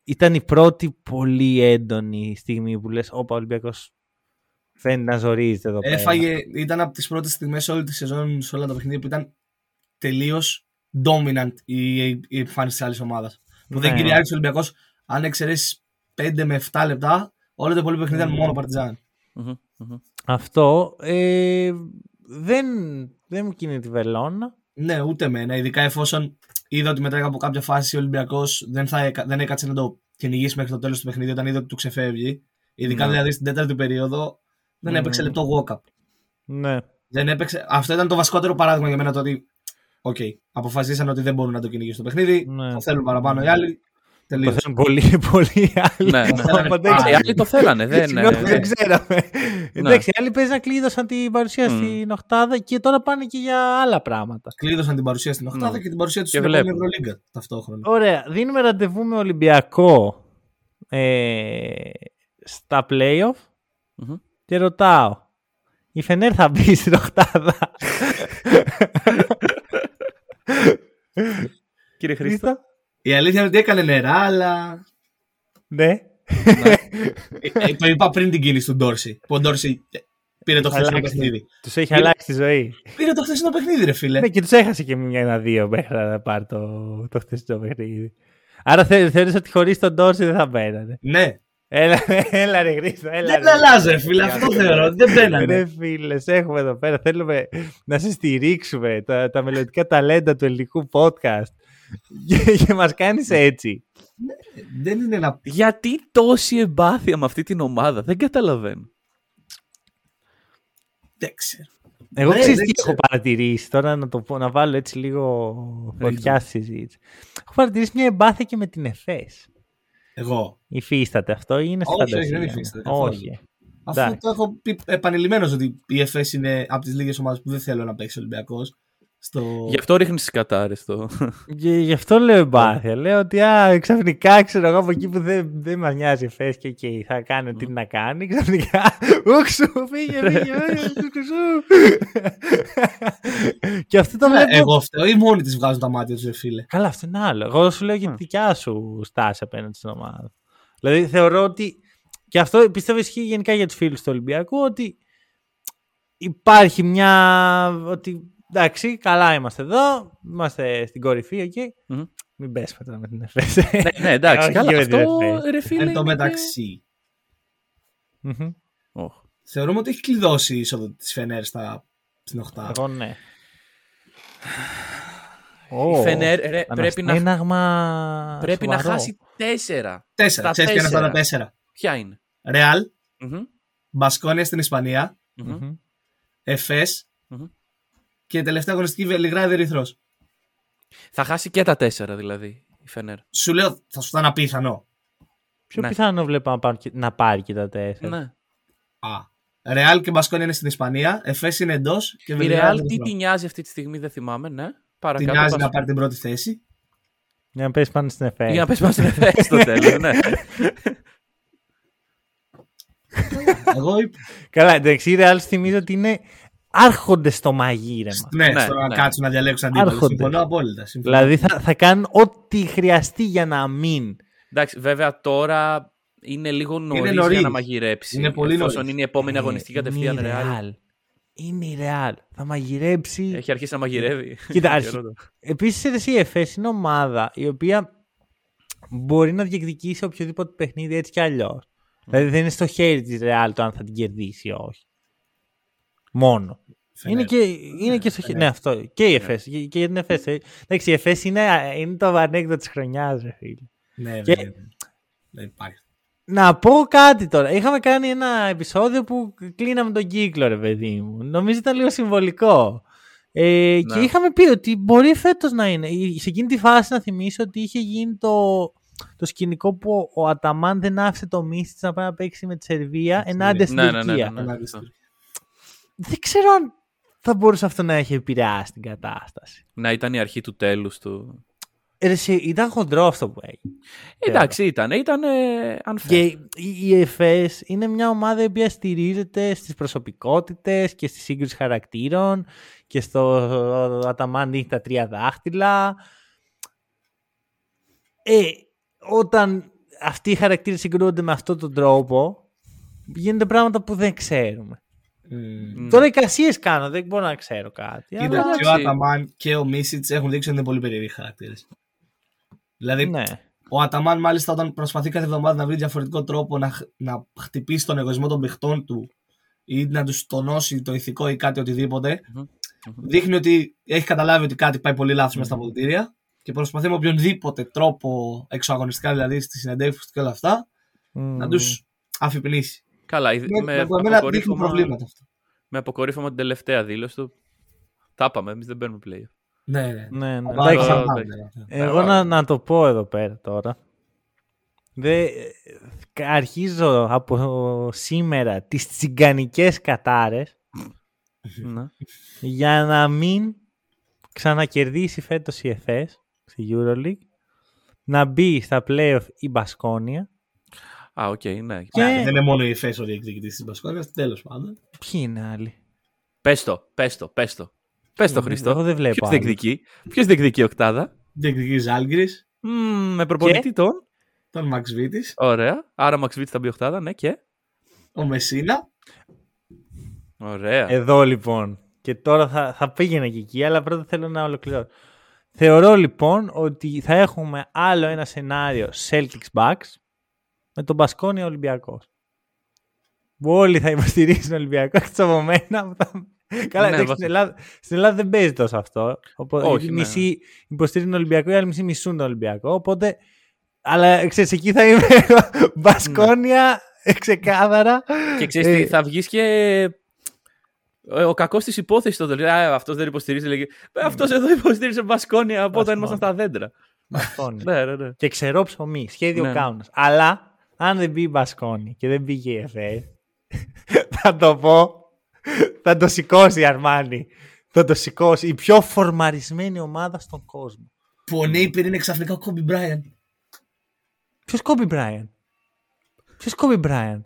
ήταν η πρώτη πολύ έντονη στιγμή που λες «Όπα, ο Ολυμπιακός φαίνεται να ζορίζεται εδώ πέρα». Έφαγε, ήταν από τις πρώτες στιγμές όλη τη σεζόν σε όλα τα παιχνίδια που ήταν τελείως dominant η, η εμφάνιση τη άλλης ομάδας. Που δεν Ναι. κυριάρχησε ο Ολυμπιακός, αν εξαιρέσεις 5 με 7 λεπτά, όλο το υπόλοιπο παιχνίδι ήταν Ναι. μόνο Παρτιζάν. Μμμ, μμμ. Αυτό ε, δεν, δεν μου κινεί τη βελόνα. Ναι, ούτε εμένα. Ειδικά εφόσον είδα ότι μετά από κάποια φάση ο Ολυμπιακός δεν, θα έκα- δεν έκατσε να το κυνηγήσει μέχρι το τέλος του παιχνιδιού όταν είδε ότι του ξεφεύγει. Ειδικά Ναι. δηλαδή στην τέταρτη περίοδο δεν Ναι. έπαιξε λεπτό walk-up. Ναι. Δεν έπαιξε... Αυτό ήταν το βασικότερο παράδειγμα για μένα το ότι. Οκ, αποφασίσαν ότι δεν μπορούν να το κυνηγήσουν το παιχνίδι. Ναι. Το θέλουν παραπάνω οι άλλοι. Το Τελείωσε. θέλουν πολύ, πολύ άλλοι. Ναι, ναι. Οπότε, Α, Οι άλλοι το θέλανε. Δεν, Συγγνώμη, ε, δεν ξέραμε. Εντάξει, οι άλλοι παίζαν κλείδωσαν την παρουσία Μμ. στην Οχτάδα και τώρα πάνε και για άλλα πράγματα. Κλείδωσαν την παρουσία στην Οχτάδα Ναι. και την παρουσία τους Και στην επόμενη βλέπω. Ευρωλίγκα ταυτόχρονα. Ωραία, δίνουμε ραντεβού με Ολυμπιακό ε, στα playoff Μμμ. και ρωτάω. Η Φενέρ θα μπει στην Οχτάδα; Κύριε Χρήστο. Χρήστο. Η αλήθεια είναι ότι έκανε νερά, αλλά. Ναι. Ε, ε, το είπα πριν την κίνηση του Ντόρση. Που ο Ντόρση ε, πήρε το χθεσινό αλλάξει. παιχνίδι. Τους έχει Είναι- αλλάξει τη ζωή. Πήρε το χθεσινό παιχνίδι, ρε φίλε. Ναι, και τους έχασε και μια ένα-δύο μέχρι να πάρει το, το χθεσινό παιχνίδι. Άρα θε, θεωρείς ότι χωρίς τον Ντόρση δεν θα μπαίνανε. Ναι. Έλα, έλα ρε Χρήστο, έλα Δεν ρε. αλλάζει, ρε φίλε. Αυτό θεωρώ. ότι Δεν μπαίνανε. Ρε φίλε, σε έχουμε εδώ πέρα. Θέλουμε να σε στηρίξουμε τα, τα μελλοντικά ταλέντα του ελληνικού podcast. Και, και μας κάνεις έτσι. Δεν είναι ένα. Γιατί τόση εμπάθεια με αυτή την ομάδα. Δεν καταλαβαίνω. Δεν ξέρω. Εγώ Ναι, ξέρεις δεν τι ξέρω. έχω παρατηρήσει τώρα να, το πω, να βάλω έτσι λίγο φωτιά στη συζήτηση. Έχω παρατηρήσει μια εμπάθεια και με την ΕΦΕΣ. Εγώ. Υφίσταται αυτό ή είναι στη Όχι, όχι, φαντασία δεν μου; υφίσταται καθόλου. Όχι. Αφού Εντάξει. το έχω πει επανειλημμένω ότι η ΕΦΕΣ είναι από τις λίγες ομάδες που δεν θέλω να παίξει ο Ολυμπιακός. Στο... Γι' αυτό ρίχνεις τις κατάρες το. Και γι' αυτό λέω εμπάθεια. Λέω ότι α, ξαφνικά ξέρω εγώ από εκεί που δεν, δεν μα νοιάζει η ΦΕΣ και εκεί θα κάνει ό,τι να κάνει. Ξαφνικά. Ούξου, φύγε, φύγε. φύγε, σου. και αυτό το Καλά, βλέπω. Εγώ φταίω ή μόνοι της βγάζουν τα μάτια τους, ρε φίλε. Καλά, αυτό είναι άλλο. Εγώ σου λέω για τη δικιά σου στάση απέναντι στην ομάδα. Δηλαδή θεωρώ ότι. Και αυτό πιστεύω ισχύει γενικά για τους φίλους του Ολυμπιακού ότι υπάρχει μια. ότι εντάξει, καλά είμαστε εδώ, είμαστε στην κορυφή εκεί. Μμμ. Μην πες μετά με την ΕΦΕΣ. ναι, ναι, εντάξει. Όχι, καλά, για αυτό την ΕΦΕΣ. ρε φίλε. Εν τω είναι και- μεταξύ, Μμμ. Οχ. θεωρούμε ότι έχει κλειδώσει η είσοδο της Φενέρ στα... στην Οχτάδα. Εγώ ναι. Η Φενέρ ρε, πρέπει, να, Αναστέναγμα πρέπει να σοβαρό. χάσει τέσσερα. Τέσσερα. Στα Ξέρει ποια είναι αυτά τα τέσσερα. τέσσερα. Ποια είναι; Ρεάλ, Μμμ, Μπασκόνια στην Ισπανία, μμμ, Μμμ. Εφές μμμ. Και τελευταία αγωνιστική Βελιγράδι Ερυθρός. Θα χάσει και τα τέσσερα δηλαδή η Φενέρ. Σου λέω, θα σου ήταν απίθανο. Πιο Ναι. πιθανό βλέπω να πάρει, και- να πάρει και τα τέσσερα. Ναι. Α. Ρεάλ και Μπασκόνια είναι στην Ισπανία, Εφές είναι εντός και Η Βελιγράδι Ρεάλ τι Ερυθρό. τη νοιάζει αυτή τη στιγμή δεν θυμάμαι, ναι. Την Παρακάτω. νοιάζει πας- να πάρει την πρώτη θέση. Για να πέσει πάνω στην ΕΦΕΣ. Για να πες πάνω στην ΕΦΕ στο τέλος, ναι. Εγώ είπα. Καλά, εντάξει, η Real θυμίζω ότι είναι άρχονται στο μαγείρεμα. Ναι, Ναι, στο να ναι. κάτσουν να διαλέξουν αντίπαλο. Άρχονται. Συμφωνώ απόλυτα. συμφωνώ. Δηλαδή θα, θα κάνουν ό,τι χρειαστεί για να μην. Εντάξει, βέβαια τώρα είναι λίγο νωρίς για νωρίς. να μαγειρέψει. Είναι πολύ Εφόσον νωρίς. είναι η επόμενη αγωνιστική κατευθείαν είναι η Real. Real. Είναι η Real. Θα μαγειρέψει. Έχει αρχίσει να μαγειρεύει. Κοίτα, αρχι- Καιρό το. Επίσης η ΕΦΕΣ είναι ομάδα η οποία μπορεί να διεκδικήσει οποιοδήποτε παιχνίδι έτσι κι αλλιώς. Δηλαδή δεν είναι στο χέρι της Real το αν θα την κερδίσει ή όχι. Μόνο. Φενέρ. Είναι και, είναι και στο χέρι. Ναι, αυτό. Και η ΕΦΕΣ. Και, και για την ΕΦΕΣ. ε. Εντάξει, η ΕΦΕΣ είναι, είναι το ανέκδοτο της χρονιάς, ρε φίλε. Ναι, Και- βέβαια. Δεν υπάρχει. Να πω κάτι τώρα. Είχαμε κάνει ένα επεισόδιο που κλείναμε τον κύκλο, ρε παιδί μου. Νομίζω ήταν λίγο συμβολικό. Ε, Ναι. Και είχαμε πει ότι μπορεί φέτο να είναι. Σε εκείνη τη φάση να θυμίσω ότι είχε γίνει το, το σκηνικό που ο Αταμάν δεν άφησε το Μίσιτ να πάει να παίξει με τη Σερβία ενάντια στην Ναι, ναι, ναι, Τουρκία. ναι, ναι. Ενάντια στην- Δεν ξέρω αν θα μπορούσε αυτό να έχει επηρεάσει την κατάσταση. Να ήταν η αρχή του τέλους του. Ε, ρε, εσύ, ήταν χοντρό αυτό που έγινε. Εντάξει, ήταν. Ήταν ε, unfair. Και η- η ΕΦΕΣ είναι μια ομάδα η οποία στηρίζεται στις προσωπικότητες και στη σύγκρουση χαρακτήρων και στο Αταμάν έχει τα τρία δάχτυλα. Ε, όταν αυτοί οι χαρακτήρες συγκρούονται με αυτόν τον τρόπο, γίνονται πράγματα που δεν ξέρουμε. Μμμ. Μ. Τώρα οι κασίες κάνω, δεν μπορώ να ξέρω κάτι. Κοίτα, αλλά- και ο εντάξει. Αταμάν και ο Μίσιτς έχουν δείξει ότι είναι πολύ περίεργοι χαρακτήρες. Δηλαδή, ναι. ο Αταμάν, μάλιστα, όταν προσπαθεί κάθε εβδομάδα να βρει διαφορετικό τρόπο να, χ- να χτυπήσει τον εγωισμό των παιχτών του ή να τους τονώσει το ηθικό ή κάτι οτιδήποτε, Μμμ. δείχνει ότι έχει καταλάβει ότι κάτι πάει πολύ λάθος μέσα στα αποδητήρια και προσπαθεί με οποιονδήποτε τρόπο εξωαγωνιστικά, δηλαδή στις συνεντεύξεις του και όλα αυτά, να Μμ. τους αφυπνίσει. Καλά, η- Με, με, με, εμένα δείχνει αποκορύφωμα, προβλήματα αυτό. με αποκορύφωμα την τελευταία δήλωση του. Τα είπαμε, εμείς δεν παίρνουμε play. Ναι, ναι. Ναι, ναι. Πάμε, Εντάξει, πάμε, εντάξει. πάμε. Εγώ να, να το πω εδώ πέρα τώρα. Δε, αρχίζω από σήμερα τις τσιγκανικές κατάρες Ναι. για να μην ξανακερδίσει φέτος η ΕΦΕΣ στη EuroLeague να μπει στα playoff η Μπασκόνια Α, οκ, ναι. Και- Ναι, Δεν είναι μόνο η ΕΦΕΣ ο διεκδικητής τη Μπασκόνια, τέλος πάντων. ποιοι είναι άλλοι; Πες το, πες το, πες το. Πες το, Εγώ Χριστό. δεν βλέπω Ποιος άλλους. διεκδικεί. Ποιος διεκδικεί οκτάδα; Διεκδικείς Ζαλγκίρις, Μμμ, με προπονητή τον. τον Μαξβίτις, Ωραία. Άρα Μαξβίτις θα μπει οκτάδα, ναι και; ο Μεσίνα. Ωραία. Εδώ λοιπόν. Και τώρα θα, θα πήγαινα και εκεί, αλλά πρώτα θέλω να ολοκληρώσω. Θεωρώ λοιπόν ότι θα έχουμε άλλο ένα σενάριο Celtics Bucks με τον Μπασκόνια Ολυμπιακός. Που όλοι θα υποστηρίζουν Ολυμπιακό εκτός από μένα. που θα- Καλά, Ναι, εντάξει, βασικά. στην, Ελλάδα, στην Ελλάδα δεν παίζει τόσο αυτό. Οπότε, Όχι, γιατί ναι. μισοί υποστηρίζουν τον Ολυμπιακό, οι άλλοι μισοί μισούν τον Ολυμπιακό. Οπότε, αλλά ξέρεις, εκεί θα είμαι Μπασκόνια ξεκάθαρα. Και ξέρεις Ε, τι, θα βγεις και ε, ο κακός της υπόθεσης τότε. Λέει, «Α, αυτός δεν υποστηρίζει. Λέγε, «Ε, αυτός εδώ υποστήριζε Μπασκόνια από όταν ήμασταν στα δέντρα. Αυτό είναι. Ναι, ναι, ναι. και ξερό ψωμί. Σχέδιο Ναι. κάουνα. Αλλά αν δεν μπει η Μπασκόνη και δεν μπήκε η ΕΦΕ, θα το πω. Θα το σηκώσει η Αρμάνι. Θα το σηκώσει. Η πιο φορμαρισμένη ομάδα στον κόσμο. Που ο Νέιπερ είναι ξαφνικά ο Κόμπι Μπράιαν. Ποιος Κόμπι Μπράιαν; Ποιος Κόμπι Μπράιαν;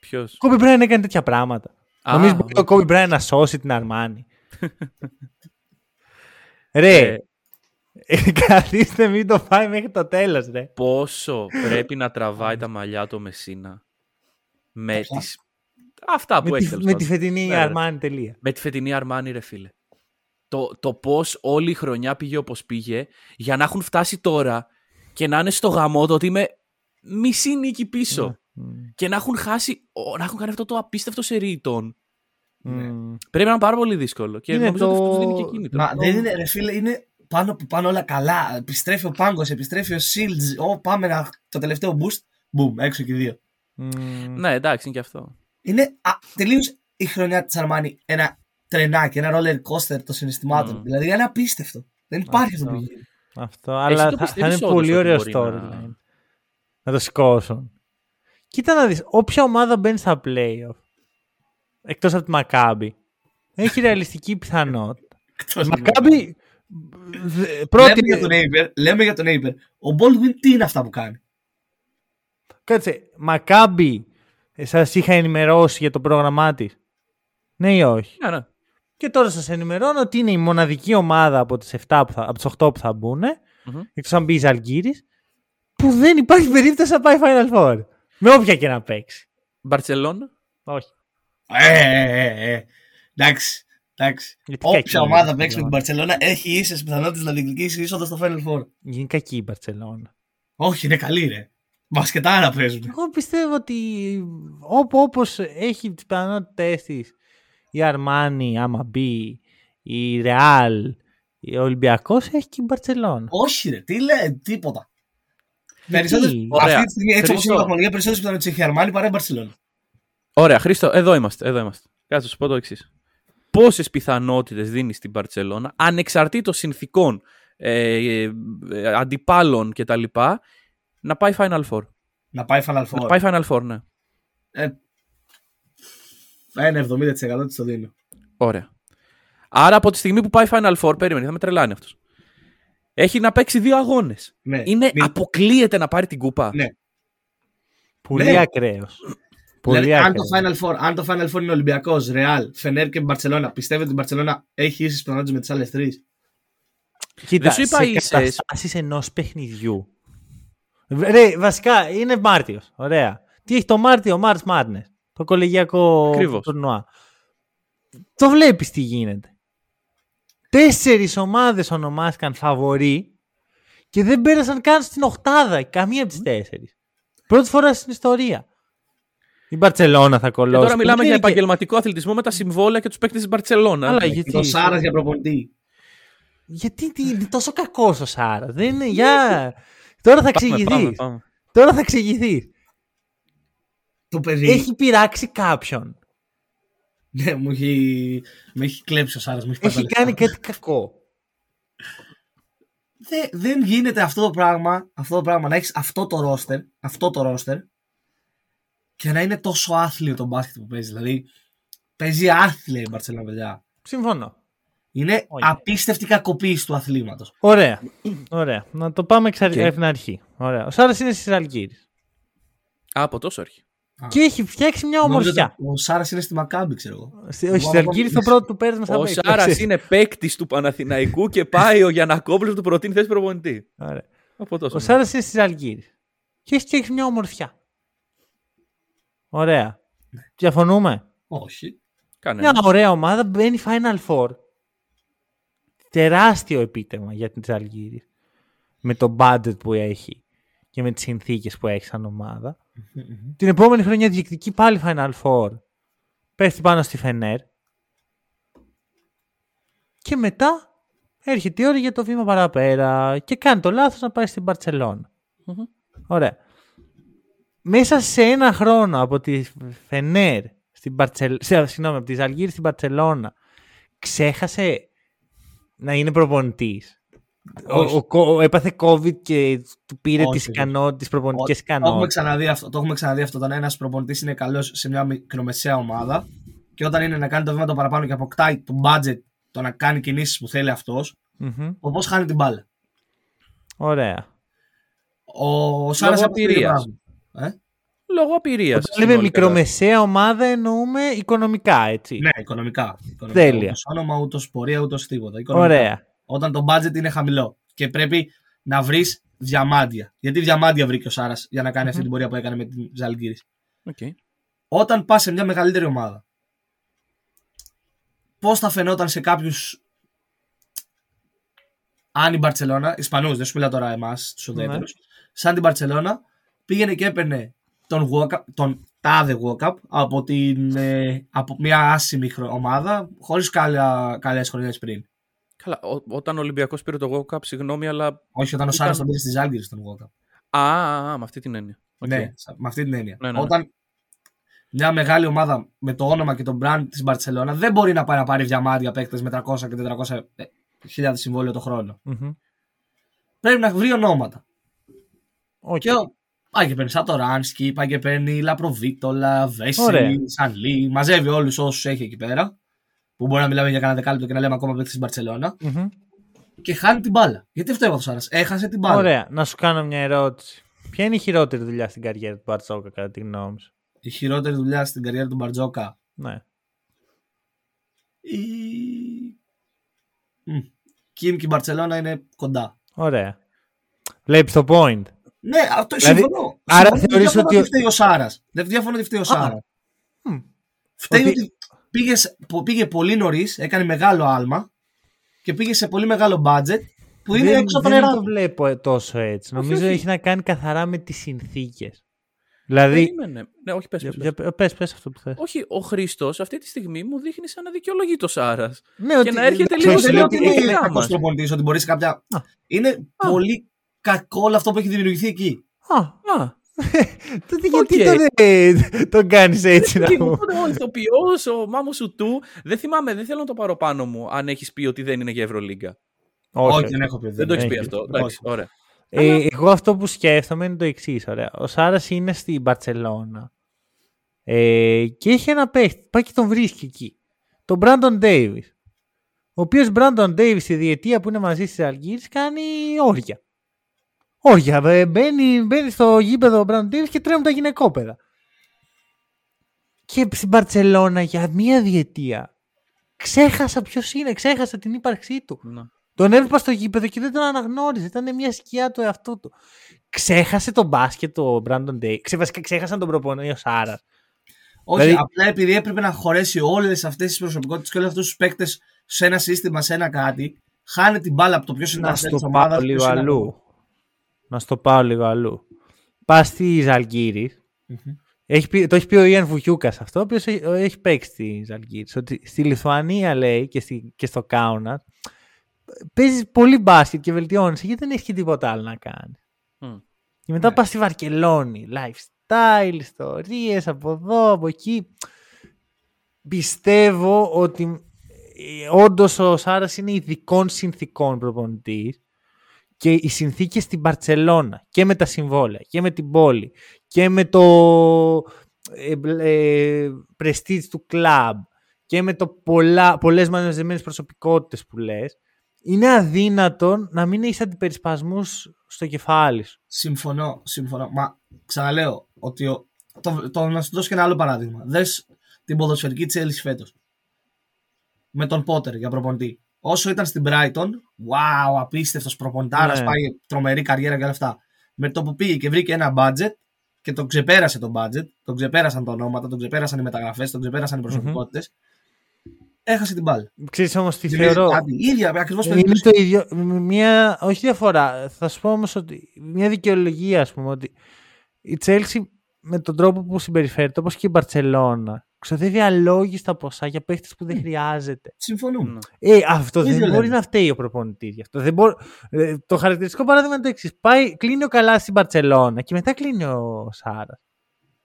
Ποιος; Ο Κόμπι Μπράιαν έκανε τέτοια πράγματα. Α, Νομίζει μπορεί ο Κόμπι Μπράιαν να σώσει την Αρμάνι. ρε, Ε, καθίστε μην το πάει μέχρι το τέλος ρε. πόσο πρέπει να τραβάει τα μαλλιά του ο Μεσίνα με Ποια; τις... Αυτά που με, έχει τη, τέλος με πάντων. τη φετινή Ναι, ρε. Αρμάνι τελεία. Με τη φετινή Αρμάνι, ρε φίλε. Το, το πώς όλη η χρονιά πήγε όπως πήγε, για να έχουν φτάσει τώρα και να είναι στο γαμό το ότι είμαι μισή νίκη πίσω. Μμ. Και να έχουν χάσει, ο- να έχουν κάνει αυτό το απίστευτο σερίτον. Μμ. Πρέπει να είναι πάρα πολύ δύσκολο. Και Είναι νομίζω ότι το- αυτό δίνει και κίνητρο. Μα δεν είναι, ρε φίλε, είναι πάνω που πάνε όλα καλά. Επιστρέφει ο Πάγκος, επιστρέφει ο Shields. Ω, πάμε να, το τελευταίο boost. Μπουμ, έξω και δύο. Μμ. Ναι, εντάξει, είναι και αυτό. Είναι τελείως η χρονιά της Αρμάνι ένα τρενάκι, ένα roller coaster των συναισθημάτων. Μμ. Δηλαδή είναι απίστευτο. Δεν υπάρχει αυτό Αυτό. που γίνει. Αυτό, αλλά το θα, θα πιστεύεις είναι όντως πολύ ότι ωραίο μπορεί storyline. να- Να... το σηκώσουν. Κοίτα να δεις, όποια ομάδα μπαίνει στα playoff, εκτός από τη Μακάμπη, έχει ρεαλιστική πιθανότητα. Εκτός Μακάμπη, δε- πρώτη... Λέμε για τον Neighbor, λέμε για τον Neighbor. Ο Baldwin τι είναι αυτά που κάνει; Κάτσε, Μακάμπη, ε, σας είχα ενημερώσει για το πρόγραμμά της. Ναι ή όχι; Ναι, ναι. Και τώρα σας ενημερώνω ότι είναι η μοναδική ομάδα από τις 7 που θα, από τις 8 που θα μπουν, mm-hmm. εκτός αν μπει η Ζαλγκύρης, που δεν υπάρχει περίπτωση να πάει Final Four. Με όποια και να παίξει. Μπαρσελόνα. Όχι. Ε, ε, ε, ε. Εντάξει. Εντάξει. Όποια ομάδα παίξει με την Μπαρσελόνα έχει ίσες πιθανότητες να διεκδικήσει είσοδο στο Final Four. Είναι κακή η Μπαρσελόνα. Όχι, είναι καλή, ρε. Μπασκετάρα παίζουν. Εγώ πιστεύω ότι όπως έχει τις πιθανότητές της η Αρμάνι, άμα μπει, η Ρεάλ, ο Ολυμπιακός έχει και η Μπαρσελόνα. Όχι, ρε, τι λέει, τίποτα. Περισσότερες, αυτή τη στιγμή, έτσι όπως είναι η βαθμολογία, περισσότερες πιθανότητες έχει η Αρμάνι παρά η Μπαρσελόνα. Ωραία, Χρήστο, εδώ είμαστε. Εδώ είμαστε. Κάτσε σου πω το εξής. Πόσες πιθανότητες δίνεις στην Μπαρσελόνα, ανεξαρτήτως συνθήκων, ε, ε, αντιπάλων κτλ., να πάει Final Four. Να πάει Final Four. Να πάει Final Four, ναι. Ε, ένα 70% της το δίνω. Ωραία. Άρα από τη στιγμή που πάει Final Four, περίμενε, θα με τρελάνει αυτός. Έχει να παίξει δύο αγώνες. Ναι. Είναι, Μη... Αποκλείεται να πάρει την κούπα. Ναι. Πολύ ναι. ακραίος. Δηλαδή, αν, το Final Four, αν το Final Four είναι Ολυμπιακός, Ρεάλ, Φενέρ και Μπαρσελόνα, πιστεύετε ότι η Μπαρσελόνα έχει ίσε πιθανότητε με τις άλλες τρεις; Κοίτα, Δεν σου είπα σε καταστάσεις ενός παιχνιδιού. Ρε, βασικά είναι Μάρτιο. Ωραία. Τι έχει το Μάρτιο, March Madness. Το κολεγιακό τουρνουά. Το βλέπεις τι γίνεται. Τέσσερις ομάδες ονομάστηκαν φαβοροί και δεν πέρασαν καν στην οχτάδα καμία από τις τέσσερις. Πρώτη φορά στην ιστορία. Η Μπαρσελόνα θα κολλώσει. Και τώρα μιλάμε για επαγγελματικό αθλητισμό με τα συμβόλαια και τους παίκτες της Μπαρσελόνα. Αλλά γιατί. Το Σάρας για προπονητή. Γιατί είναι τόσο κακός ο Σάρας. Δεν είναι. Για... τώρα θα εξηγηθεί. Τώρα θα εξηγηθεί. Το παιδί. Έχει πειράξει κάποιον. Ναι, μου έχει, με έχει κλέψει ο Σάρας. Έχει, έχει κάνει κάτι κακό. Δεν, δεν γίνεται αυτό το πράγμα, αυτό το πράγμα να έχεις αυτό το ρόστερ, αυτό το ρόστερ και να είναι τόσο άθλιο το μπάσκετ που παίζει. Δηλαδή, παίζει άθλια η Μπαρσελόνα, παιδιά. Συμφωνώ. Είναι Όχι. απίστευτη κακοποίηση του αθλήματος. Ωραία. Ωραία. Να το πάμε εξ okay. την αρχή. Ωραία. Ο Σάρας είναι στις Αλγύρες. Από τόσο αρχή. Και έχει φτιάξει μια ομορφιά. Ο Σάρας είναι στη Μακάμπη, ξέρω εγώ. Όχι, στη Αλγύρη το πρώτο του πέρασμα θα Ο Σάρας είναι παίκτης του Παναθηναϊκού και πάει ο Γιανακόπουλος του προτείνει θέση προπονητή. Ωραία. Ο Σάρας είναι στις Αλγύρες. Και έχει φτιάξει μια ομορφιά. Ωραία. Ναι. Διαφωνούμε; Όχι. Μια ωραία ομάδα μπαίνει Final Four. Τεράστιο επίτευγμα για την Τζαλγύρη. Με το budget που έχει και με τις συνθήκες που έχει σαν ομάδα. Την επόμενη χρονιά διεκδικεί πάλι Final Four. Πέφτει πάνω στη Φενέρ. Και μετά έρχεται η ώρα για το βήμα παραπέρα και κάνει το λάθος να πάει στην μπαρσελονα Ωραία μέσα σε ένα χρόνο από τη Φενέρ στην Μπαρτσελ... συγγνώμη, από τη Ζαλγίρη στην Παρσελώνα ξέχασε να είναι προπονητής; Ο, ο, έπαθε COVID και του πήρε τις τις προπονητικές ικανότητες. Το έχουμε ξαναδεί αυτό. Το έχουμε ξαναδεί αυτό. Όταν ένας προπονητής είναι καλός σε μια μικρομεσαία ομάδα και όταν είναι να κάνει το βήμα το παραπάνω και αποκτάει το budget το να κάνει κινήσεις που θέλει αυτός, mm-hmm. όπως χάνει την μπάλα. Ωραία. Ο Σάρας ε; Λόγω απειρία. Όταν λέμε μικρομεσαία ομάδα εννοούμε οικονομικά, έτσι. Ναι, οικονομικά. οικονομικά. Τέλεια. Ούτως όνομα, ούτως πορεία, ούτως τίποτα. Οικονομικά. Ωραία. Όταν το budget είναι χαμηλό και πρέπει να βρεις διαμάντια. Γιατί διαμάντια βρήκε ο Σάρας για να κάνει αυτή την πορεία που έκανε με την Ζαλγκύρης; Okay. Όταν πας σε μια μεγαλύτερη ομάδα, πώς θα φαινόταν σε κάποιους. Αν η Μπαρσελόνα, Ισπανούς, δεν σου μιλάω τώρα εμάς, τους ουδέτερους, ναι. σαν την Μπαρσελόνα, πήγαινε και έπαιρνε τον, walk τον τάδε walk-up από, την, ε, από μια άσημη ομάδα χωρίς καλές χρονιές πριν. Καλά, ό, όταν ο Ολυμπιακός πήρε το walk-up, συγγνώμη, αλλά... Όχι, όταν ο Σάρας τον πήρε στις Άλγηρες τον walk-up. Α, α, α, με αυτή την έννοια. Okay. Ναι, με αυτή την έννοια. Ναι, ναι, ναι. Όταν μια μεγάλη ομάδα με το όνομα και τον brand της Μπαρτσελώνα δεν μπορεί να πάει να πάρει διαμάδια παίκτες με 300 και 400 χιλιάδες συμβόλαιο το χρόνο. Mm-hmm. Πρέπει να βρει ονόματα. Okay. Και Πάει και παίρνει Σατοράνσκι, πάει και παίρνει Λαπροβίτολα, Βέσσι, Σανλή. Μαζεύει όλους όσους έχει εκεί πέρα. Που μπορεί να μιλάμε για κανένα δεκάλεπτο και να λέμε ακόμα παίξει στην Παρσελώνα. Mm-hmm. Και χάνει την μπάλα. Γιατί αυτό είπα ο Σάρας; Έχασε την μπάλα. Ωραία. Να σου κάνω μια ερώτηση. Ποια είναι η χειρότερη δουλειά στην καριέρα του Μπαρτζόκα, κατά τη γνώμη σου. Η χειρότερη δουλειά στην καριέρα του Μπαρτζόκα; Ναι. Η Κιμ και η Μπαρσελόνα είναι κοντά. Ωραία. Βλέπει το point. Ναι, αυτό δηλαδή, συμφωνώ. Άρα θεωρείς ότι. Δεν φταίει ο Σάρας. Δεν διαφωνώ ότι φταίει ο Σάρα. Φταίει ότι πήγε, πήγε πολύ νωρίς, έκανε μεγάλο άλμα και πήγε σε πολύ μεγάλο budget που είναι δεν, έξω από Δεν το βλέπω τόσο έτσι. Νομίζω έχει να κάνει καθαρά με τις συνθήκες. Δηλαδή. Περίμενε. Ναι, όχι, πες, πες, πες. πες, πες αυτό που θες. Όχι, ο Χρήστος αυτή τη στιγμή μου δείχνει σαν να δικαιολογεί το Σάρας. Ναι, και ότι... να έρχεται λίγο σε λίγο. Δεν είναι κακό προπονητή, ότι μπορείς κάποια. Α. Είναι α. πολύ κακό όλο αυτό που έχει δημιουργηθεί εκεί. Α, α. Τότε γιατί τον, τον κάνεις έτσι να μου. Ο ηθοποιός, ο μάμος σου του, δεν θυμάμαι, δεν θέλω να το πάρω πάνω μου αν έχεις πει ότι δεν είναι για Ευρωλίγκα. Όχι, δεν έχω πει. Δεν το έχεις πει αυτό. Εντάξει, ωραία. Ε, εγώ αυτό που σκέφτομαι είναι το εξής. Ο Σάρας είναι στην Μπαρσελόνα ε, και έχει ένα παίχτη. Πάει και τον βρίσκει εκεί. Τον Μπράντον Ντέιβις. Ο οποίος Μπράντον Ντέιβις στη διετία που είναι μαζί στις Αλγύρε κάνει όρια. Όρια. Ε, μπαίνει, μπαίνει στο γήπεδο ο Μπράντον Ντέιβι και τρέμουν τα γυναικόπαιδα. Και στην Μπαρσελόνα για μία διετία ξέχασα ποιος είναι, ξέχασα την ύπαρξή του. Να. Τον έβλεπα στο γήπεδο και δεν τον αναγνώριζε. Ήταν μια σκιά του εαυτού του. Ξέχασε τον μπάσκετ ο Μπράντον Ντέι. Βασικά ξέχασαν τον προπονητή ο Σάρας. Όχι, δηλαδή... απλά επειδή έπρεπε να χωρέσει όλες αυτές τις προσωπικότητες και όλους αυτούς τους παίκτες σε ένα σύστημα, σε ένα κάτι, χάνει την μπάλα από το ποιο είναι Να στο πάω λίγο αλλού. Να στο πάω λίγο αλλού. Πας στη ζαλγιρη Έχει το έχει πει ο Ιαν Βουγιούκας αυτό, ο οποίος έχει, έχει παίξει στη Ζαλγκύρη. Ότι στη Λιθουανία λέει και, στη, και στο Κάουνα παίζεις πολύ μπάσκετ και βελτιώνεσαι γιατί δεν έχεις και τίποτα άλλο να κάνεις. Mm. Και μετά ναι. πας στη Βαρκελόνη, lifestyle, ιστορίες από εδώ, από εκεί. Πιστεύω ότι ε, όντως ο Σάρας είναι ειδικών συνθήκων προπονητής και οι συνθήκες στην Παρσελώνα και με τα συμβόλαια και με την πόλη και με το ε, ε, prestige του κλαμπ και με το πολλά, πολλές μαζεμένες προσωπικότητες που λες είναι αδύνατον να μην έχεις αντιπερισπασμούς στο κεφάλι σου. Συμφωνώ, συμφωνώ. Μα ξαναλέω ότι ο, το, το, να σου δώσω και ένα άλλο παράδειγμα. Δες την ποδοσφαιρική Chelsea φέτος. Με τον Πότερ για προπονητή. Όσο ήταν στην Brighton, wow, απίστευτος προπονητάρα, ναι. πάει τρομερή καριέρα και όλα αυτά. Με το που πήγε και βρήκε ένα budget και τον ξεπέρασε το budget, τον ξεπέρασαν τα ονόματα, τον ξεπέρασαν οι μεταγραφές, τον ξεπέρασαν οι προσωπικότητες. Mm-hmm έχασε την μπάλα. Ξέρεις όμως τι θεωρώ. Κάτι, ίδια, ακριβώς είναι το ίδιο. Μια, όχι διαφορά. Θα σου πω όμως ότι μια δικαιολογία, ας πούμε, ότι η Chelsea με τον τρόπο που συμπεριφέρεται, όπως και η Μπαρτσελώνα, ξοδεύει αλόγιστα ποσά για παίχτες που δεν χρειάζεται. Συμφωνούμε. Ε, αυτό δεν μπορεί να φταίει ο προπονητής γι' αυτό. Δεν μπορεί... Ε, το χαρακτηριστικό παράδειγμα είναι το εξής. Κλείνει ο Καλά στην Μπαρσελόνα και μετά κλείνει ο Σάρας.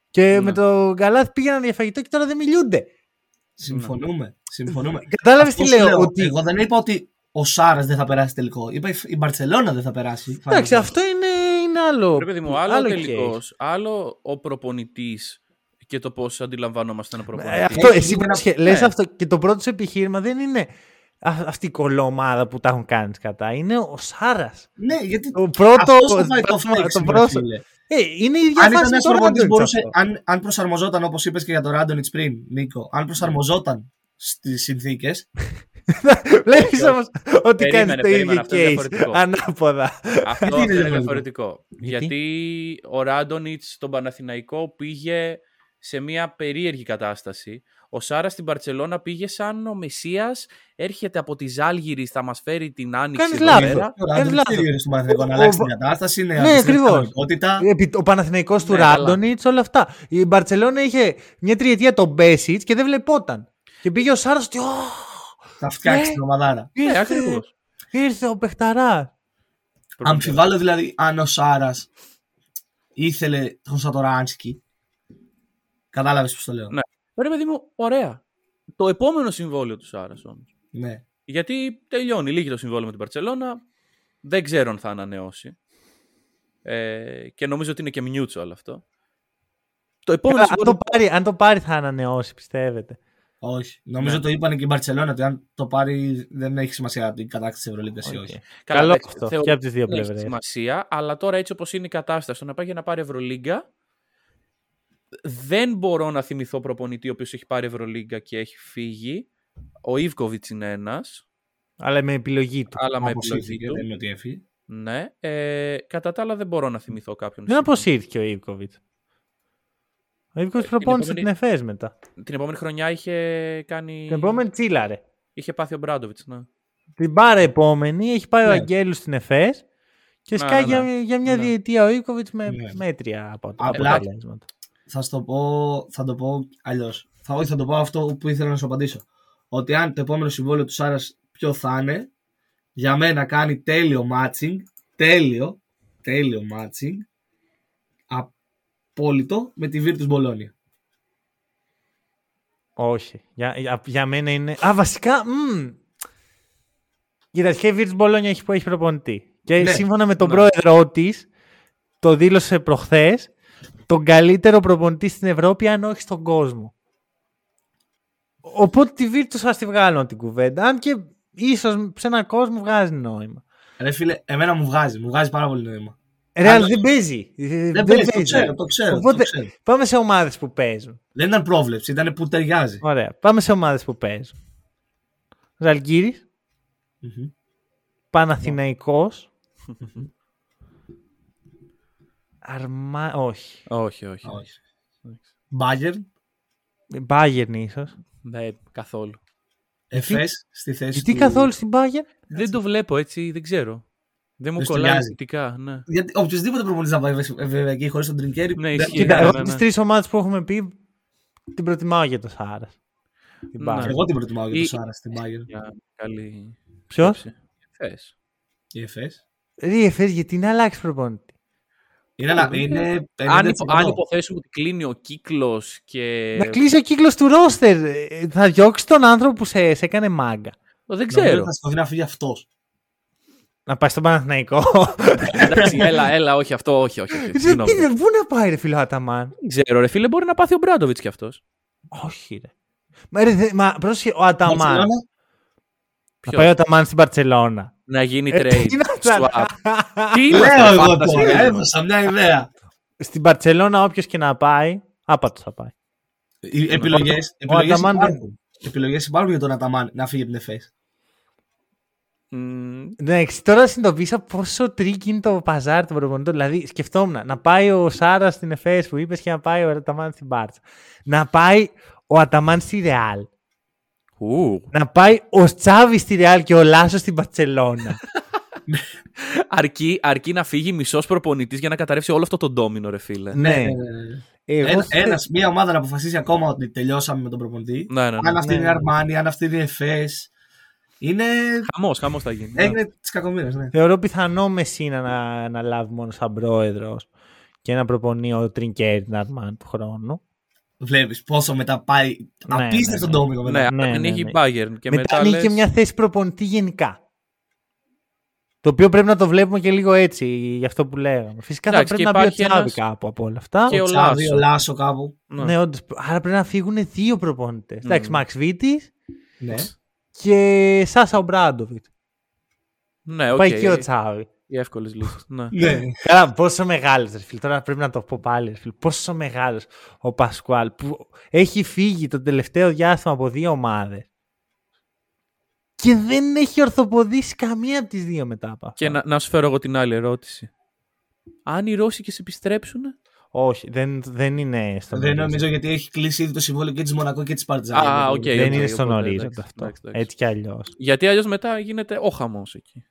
Και ναι. με το Καλά πήγαιναν για φαγητό και τώρα δεν μιλούνται. Συμφωνούμε. Συμφωνούμε. Κατάλαβες τι λέω, ότι... Εγώ δεν είπα ότι ο Σάρας δεν θα περάσει τελικό. Είπα η Μπαρσελόνα δεν θα περάσει. Εντάξει, αυτό είναι, είναι άλλο. Πρέπει μου, άλλο, άλλο τελικός. Άλλο ο προπονητής και το πώς αντιλαμβανόμαστε ένα προπονητή. Ε, αυτό, εσύ ένα... λες ναι. αυτό και το πρώτο σου επιχείρημα δεν είναι αυτή η κολόμάδα που τα έχουν κάνει κατά. Είναι ο Σάρας. Ναι, γιατί. Το πρώτο. Το, το, πρώτο. Ε, είναι η ίδια αν ήταν ένας προπονητής, μπορούσε. Αν, αν προσαρμοζόταν, όπως είπες και για το Ράντονιτς πριν, Νίκο, αν προσαρμοζόταν στις συνθήκε. Βλέπεις όμως ότι κάνεις το ίδιο case ανάποδα. Αυτό είναι διαφορετικό; Γιατί ο Ράντονιτς στον Παναθηναϊκό πήγε σε μια περίεργη κατάσταση. Ο Σάρας στην Παρσελώνα πήγε σαν ο Μεσία, έρχεται από τη Ζάλγηρη, θα μας φέρει την άνοιξη. Κάνεις λάθος. Κάνεις λάθος. στον Παναθηναϊκό να αλλάξει την κατάσταση. Είναι ναι, ακριβώς. Ο Παναθηναϊκός του ναι, Ράντονιτς, όλα αυτά. Η Μπαρσελόνα είχε μια τριετία τον Μπέσιτ και δεν βλεπόταν. Και πήγε ο Σάρας ότι. Θα φτιάξει την ομαδάρα. Ναι, ακριβώς. Ήρθε ο Πεχταράς. Αμφιβάλλω δηλαδή αν ο Σάρας ήθελε τον Σατοράνσκι. Κατάλαβες πώς το λέω. Ναι. Ωραία, παιδί μου, ωραία. Το επόμενο συμβόλαιο του Σάρας όμως. Ναι. Γιατί τελειώνει, λίγη το συμβόλαιο με την Παρσελώνα. Δεν ξέρω αν θα ανανεώσει. Ε, και νομίζω ότι είναι και mutual αυτό. Το επόμενο αν, το πάρει, αν το πάρει θα ανανεώσει, πιστεύετε. Όχι. Νομίζω ναι. το είπαν και η Μπαρσελόνα ότι αν το πάρει δεν έχει σημασία την κατάκτηση τη Ευρωλίγκα ή όχι. Καλό αυτό και από τις δύο πλευρέ. Έχει σημασία, αλλά τώρα έτσι όπως είναι η κατάσταση, το να πάει για να πάρει Ευρωλίγκα, δεν μπορώ να θυμηθώ προπονητή ο οποίος έχει πάρει Ευρωλίγκα και έχει φύγει. Ο Ιβκοβιτς είναι ένας. Αλλά με επιλογή του. Αλλά με επιλογή Αποσύρθηκε, του. δεν είναι ότι έφυγε. Ναι. Ε, κατά τα άλλα δεν μπορώ να θυμηθώ κάποιον. Δεν αποσύρθηκε ο Ιβκοβιτς. Ο Ιβκοβιτς Ε, την προπόνησε επόμενη- την ΕΦΕΣ μετά. Την επόμενη χρονιά είχε κάνει. Την επόμενη τσίλαρε. Είχε πάθει ο Μπράντοβιτς. Ναι. Την πάρα επόμενη έχει πάει ο Ναι. Αγγέλους στην ΕΦΕΣ και Ναι, σκάει ναι, για, ναι. για μια Ναι. διετία ο Ιβκοβιτς με Ναι. μέτρια από Απλά- αποτελέσματα. Θα, στο πω, θα το πω αλλιώς. Θα, όχι, θα το πω αυτό που ήθελα να σου απαντήσω. Ότι αν το επόμενο συμβόλαιο του Σάρας ποιο θα είναι, για μένα κάνει τέλειο matching. Τέλειο. Τέλειο matching. Απόλυτο με τη Virtus Bologna. Όχι. Για, για, για μένα είναι. Α, βασικά. Μ. Κοίταξε, η Virtus Bologna έχει, έχει προπονητή. Και Ναι. σύμφωνα με τον Ναι. πρόεδρό της, το δήλωσε προχθές, τον καλύτερο προπονητή στην Ευρώπη, αν όχι στον κόσμο. Οπότε τη Virtus θα τη βγάλω την κουβέντα. Αν και ίσως σε έναν κόσμο βγάζει νόημα. Ρε φίλε, εμένα μου βγάζει. Μου βγάζει πάρα πολύ νόημα. Ρε, αλλά Αλλά- δεν παίζει. Ε, Δεν παίζει, το ξέρω, το ξέρω. Οπότε το ξέρω. πάμε σε ομάδες που παίζουν. Δεν ήταν πρόβλεψη, ήταν που ταιριάζει. Ωραία. Πάμε σε ομάδες που παίζουν. Ζαλγκύρη, Μμμ. Παναθηναϊκός, Αρμά... Όχι. Όχι, όχι. Όχι. Bayern, Bayern ίσως. Δεν, καθόλου. Εφές στη θέση Γιατί του... καθόλου στην Bayern. Δεν το βλέπω έτσι, δεν ξέρω. Δεν μου Δεν σου κολλάει νοιάζει. αισθητικά, ναι. Γιατί οποιοδήποτε προπονητής να πάει βέβαια εκεί χωρίς τον Τριγκέρι. Ναι, δεν- ισχύει. Κοίτα, ναι, εγώ ναι, τις ναι. τρεις ομάδες που έχουμε πει την προτιμάω για το Σάρας. Την Ναι. Bayern. Εγώ την προτιμάω για Ή- το Σάρας στην Bayern. Για καλή Ποιος; σκέψη. Θες. Η Εφές. Ρε Εφές, γιατί να αλλάξεις προπονητή; Είναι, ένα- είναι Αν, 50%. υπο, αν υποθέσουμε ότι κλείνει ο κύκλος και... Να κλείσει ο κύκλος του ρόστερ. Ε, Θα διώξει τον άνθρωπο που σε, σε έκανε μάγκα. Δεν Νομίζω ξέρω. Θα σηκωθεί να φύγει αυτός. Να πάει στον Παναθηναϊκό. Εντάξει, έλα, έλα, όχι αυτό, όχι, όχι. όχι. Τι- Συγγνώμη. τι- Πού να πάει ρε φίλο ο Αταμάν; Δεν ξέρω, ρε φίλε, μπορεί να πάθει ο Μπράντοβιτς κι αυτός. Όχι ρε. Μα, ρε, δε- μα πρόσεχε, ο Αταμάν. Μπαρτσελώνα, Θα Ποιος; πάει ο Αταμάν στην Μπαρσελώνα. Να γίνει Ε, trade, τι να swap. τσαλά. Τι είμαστε, Λέω εγώ fantasy, τώρα, ρε. έδωσα μια ιδέα. Στην Μπαρσελώνα όποιος και να πάει, άπατος θα πάει. Οι επιλογές, Ο επιλογές, Αταμάν υπάρχουν. επιλογές υπάρχουν για τον Αταμάν να φύγει από την Εφές. Μμ, Ναι, τώρα συνειδητοποίησα πόσο tricky είναι το παζάρι των προπονητών. Δηλαδή, σκεφτόμουν να πάει ο Σάρας στην ΕΦΕΣ που είπες και να πάει ο Αταμάν στην Μπάρτσα. Να πάει ο Αταμάν στη Ρεάλ. Ου. Να πάει ο Τσάβη στη Ρεάλ και ο Λάσος στην Παρσελώνα. Αρκεί, αρκεί να φύγει μισός προπονητής για να καταρρεύσει όλο αυτό το ντόμινο, ρε φίλε. ναι. Εγώ Ένα, θε- ένας, μια ομάδα να αποφασίσει ακόμα ότι τελειώσαμε με τον προπονητή. Ναι, ναι, ναι. Αν αυτή Ναι, είναι η ναι. Αρμάνι, αν αυτή είναι η Εφές. Είναι. Χαμός, χαμός θα γίνει. ναι. Έγινε τι κακομοίρε, ναι. θεωρώ πιθανό Μεσίνα να, να λάβει μόνο σαν πρόεδρος και να προπονεί ο Τρινκέρι την Αρμάν του χρόνου. Βλέπεις πόσο μετά πάει. Ναι, Απίστευτο ναι, ναι. ντόμινο μετά. Ναι, αν ναι, ανοίγει ναι. η Bayern και μετά μετά, ανοίγει λες, και μια θέση προπονητή γενικά. Το οποίο πρέπει να το βλέπουμε και λίγο έτσι, γι' αυτό που λέγαμε. Φυσικά Εντάξει, θα πρέπει και να μπει ο υπάρχει Τσάβη ένας- κάπου από όλα αυτά. και ο Τσάβη, Λάσο. ο Λάσο κάπου. Ναι. Ναι, όντως. Άρα πρέπει να φύγουν δύο προπονητές. Εντάξει, Μαξ Βίτης Ναι. και Σάσα Ομπράντοβιτς. Ναι, οκ. Πάει και ο Τσάβη. Οι εύκολες λύσεις. Ναι. ναι. Καλά, πόσο μεγάλο, ρε φίλε. Τώρα πρέπει να το πω πάλι, ρε φίλε. Πόσο μεγάλο ο Πασκουάλ που έχει φύγει το τελευταίο διάστημα από δύο ομάδες. Και δεν έχει ορθοποδήσει καμία από τις δύο μετά από αυτό. Και να, να σου φέρω εγώ την άλλη ερώτηση. Αν οι Ρώσικες επιστρέψουν. Όχι, δεν, δεν είναι στον Δεν ορίζοντα. νομίζω γιατί έχει κλείσει ήδη το συμβόλαιο και της Μονακό και της Παρτιζάν. Α, οκ. Δεν οκ, είναι στον οπότε, ορίζοντα εντάξει, αυτό. εντάξει, εντάξει. Έτσι κι αλλιώς. Γιατί αλλιώς μετά γίνεται ο χαμός εκεί.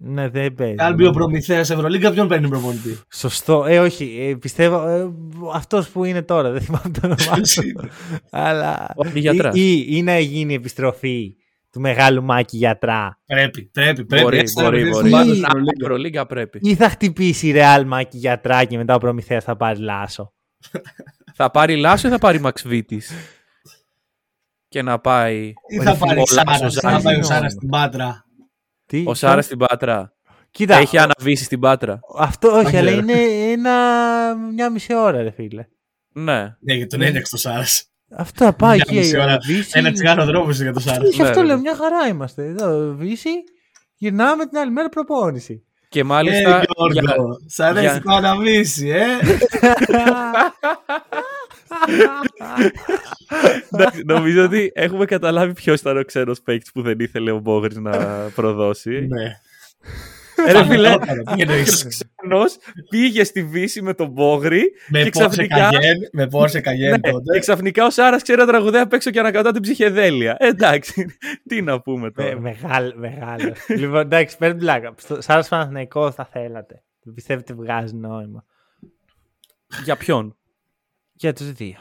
Ναι, δεν παίζει. Αν μπει ο Προμηθέας Ευρωλίγκα, ποιον παίρνει προπονητή; Σωστό. Ε, όχι. Ε, πιστεύω. Ε, Αυτός που είναι τώρα. Δεν θυμάμαι το όνομά του. Αλλά. Όχι, γιατράς. Ή, ή, ή να γίνει επιστροφή του μεγάλου Μάκη γιατρά. Πρέπει, πρέπει, πρέπει. Μπορεί, Έτσι, μπορεί, να μπορεί. βρεις Ή- την Να, Ευρωλίγκα. η Ευρωλίγκα πρέπει. Ή θα χτυπήσει η Ρεάλ Μάκη γιατρά και μετά ο Προμηθέας θα πάρει Λάσο. θα πάρει Λάσο ή θα πάρει Μαξβίτης; Και να πάει. Ή θα πάρει ο Σάρας. Λάσος Θα πάει ο Ζάνη. Σάρας στην Πάτρα. Τι, Ο Σάρας στην Πάτρα. Κοίτα, Έχει αναβήσει στην Πάτρα. αυτό όχι, Όχι, αλλά ρε. είναι ένα, μια μισή ώρα, ρε φίλε. Ναι. Ναι, γιατί τον ένταξε το Σάρας. Αυτό θα πάει Μια εκεί. μισή ώρα. ο Βύση- Ένα τσιγάρο δρόμο για το Σάρας. Όχι, Ναι, αυτό ρε. λέω, μια χαρά είμαστε. Εδώ, Βύση, γυρνάμε την άλλη μέρα προπόνηση. Και Ε, μάλιστα. για- Γιώργο, σ' αρέσει για- το αναβήσει, ε. νομίζω ότι έχουμε καταλάβει ποιος ήταν ο ξένος παίκτης που δεν ήθελε ο Μπόγρης να προδώσει. Ναι. Ρε φίλε, ξένος πήγε στη Βύση με τον Μπόγρη με και ξαφνικά... με Πόρσε Καγέν Ναι, τότε. και ξαφνικά ο Σάρας ξέρει να τραγουδάει απ' έξω και ανακατά την ψυχεδέλεια. Ε, εντάξει, τι να πούμε Με- τώρα. Μεγάλο. μεγάλο. λοιπόν, εντάξει, παίρνει πλάκα. Στο Σάρας Παναθηναϊκός θα θέλατε. Πιστεύετε βγάζει νόημα. Για ποιον; Για τους δύο.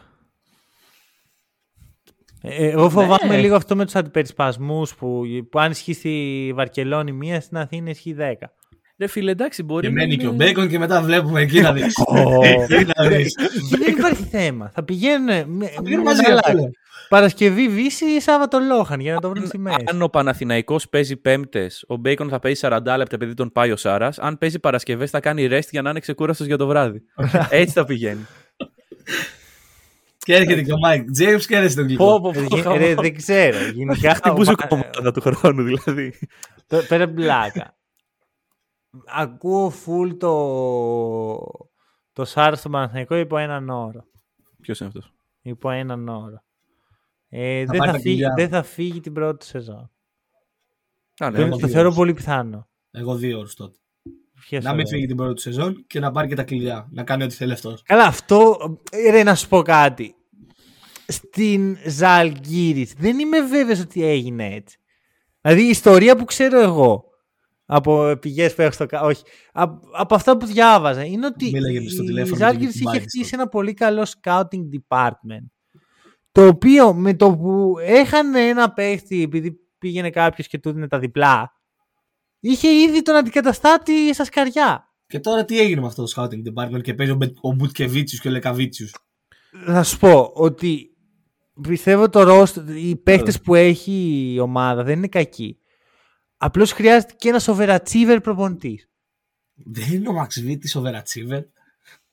Ε, εγώ φοβάμαι Ναι. λίγο αυτό με τους αντιπερισπασμούς που, που αν ισχύει στη Βαρκελόνη μία, στην Αθήνα ισχύει δέκα. Ρε φίλε, εντάξει, μπορεί Και να μένει είναι- και ο Μπέικον και μετά βλέπουμε εκεί να δεις. Ω. Εκεί να δεις. Και δεν υπάρχει θέμα. Θα πηγαίνουν. με- Θα πηγαίνουν με μαζί, ένα αυτό λάκκο. λέω. Παρασκευή Βίσση ή Σάββατο Lohan για να το βρουν στη μέση. Αν ο Παναθηναϊκός παίζει πέμπτες, ο Μπέικον θα παίζει 40 λεπτά επειδή τον πάει ο Σάρας. Αν παίζει Παρασκευές, θα κάνει rest για να είναι ξεκούραστος για το βράδυ. Έτσι θα πηγαίνει. Και έρχεται και ο Μάικ Τζέιμς και έρχεται τον Πω, Γλυκό. πω, πω, Ρε, χαμό. ρε, δεν ξέρω. Γενικά Χτυπούσε ο- κομμάτα του χρόνου δηλαδή. Το- Πέρα πλάκα. Ακούω φουλ το, το Σάρα στον Παναθηναϊκό υπό έναν όρο. Ποιος είναι αυτός; Υπό έναν όρο. Ε, Θα δεν, πάρει θα τα φύγει, κλειδιά. δεν θα φύγει την πρώτη σεζόν. Α, ναι, Το, εγώ το δύο θεωρώ ώρες. πολύ πιθανό. Εγώ δύο ώρες τότε. Ποιες Να μην ώρες; φύγει την πρώτη του σεζόν και να πάρει και τα κλειδιά. Να κάνει ό,τι θέλει αυτός. Καλά, αυτό. ε, Ρε, να σου πω κάτι. Στην Ζαλγκύρης δεν είμαι βέβαιος ότι έγινε έτσι. Δηλαδή η ιστορία που ξέρω εγώ από πηγές που έχω στο κα- όχι, από, από αυτά που διάβαζα είναι ότι Μίλαγε στο η τηλέφωνο και Ζάλγκυρης την είχε Bayern χτίσει στο- ένα πολύ καλό scouting department το οποίο με το που έχανε ένα παίχτη επειδή πήγαινε κάποιος και του δίνει τα διπλά είχε ήδη τον αντικαταστάτη στα σκαριά. Και τώρα τι έγινε με αυτό το scouting department και παίζει ο, Μπε- ο Μπουτκεβίτσιους και ο Λεκαβίτσιους. Θα σου πω ότι πιστεύω το roster, οι παίχτε που έχει η ομάδα δεν είναι κακοί. Απλώς χρειάζεται και ένα overachiever προπονητής. Δεν είναι ο Μαξ Βίτης ο Βερατσίβερ.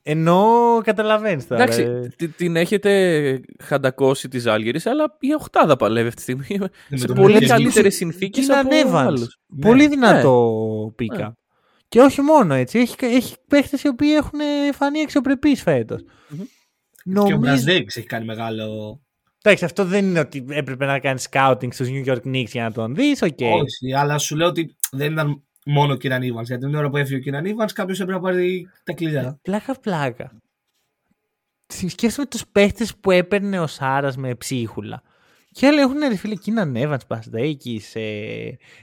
Ενώ καταλαβαίνεις τώρα. Εντάξει, ε. τη- την έχετε χαντακώσει της Άλγερης, αλλά η Οχτάδα παλεύει αυτή τη στιγμή. με σε τον πολύ Μαρκέζ καλύτερες Μίτσελ. συνθήκες Είναι από Evans. άλλους. Ναι. Πολύ δυνατό pick. Ναι. Και όχι μόνο έτσι. Έχει, έχει παίχτες οι οποίοι έχουν φανεί αξιοπρεπείς φέτος. Μμμ. Και ο Νομίζω. Μπραζδέκης έχει κάνει μεγάλο. Εντάξει, αυτό δεν είναι ότι έπρεπε να κάνει scouting στους New York Knicks για να τον δεις. Οκ. Όχι, αλλά σου λέω ότι δεν ήταν μόνο ο Κίναν Evans. Γιατί την ώρα που έφυγε ο Κίναν Evans, κάποιος έπρεπε να πάρει τα κλειδιά. Πλάκα, πλάκα. Σκέφτομαι τους παίχτες που έπαιρνε ο Σάρας με ψίχουλα. Και άλλοι έχουν ρε φίλε Κίναν Evans, Πασδέκη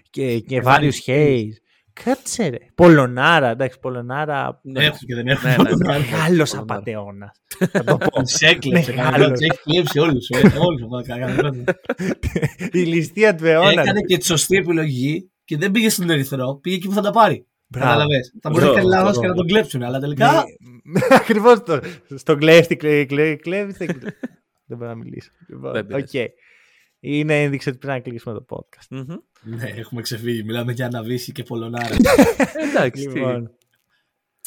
και, και Βάριους Χέις. Κάτσε ρε. Πολωνάρα, εντάξει, Πολωνάρα. Ναι. Έχουν και δεν έχουν. Ναι, ναι. Μεγάλος Πολωνάρα. απαταιώνα. Θα το πω. Του έκλεψε. Μεγάλος. κανένα, τους έχει κλέψει όλους. Όλους. Η ληστεία του αιώνας. Έκανε και τη σωστή επιλογή και δεν πήγε στον Ερυθρό. Πήγε εκεί που θα τα πάρει. Μπράβο. Κατάλαβες. Θα μπορούσε να Μπράβο, κάνει λάθος μπράβο. και να τον κλέψουν. Αλλά τελικά. Ακριβώς το. Στον κλέφτη, κλέβει, κλέβει, κλέβεις. Δεν δεν μπορώ να μιλήσω. Λοιπόν, Δεν πειράζει. οκ. Είναι ένδειξη ότι πρέπει να κλείσουμε το podcast. Μμμ. Ναι, έχουμε ξεφύγει. Μιλάμε για Άννα Βίσση και Πολωνάρα. Εντάξει. τι. Λοιπόν.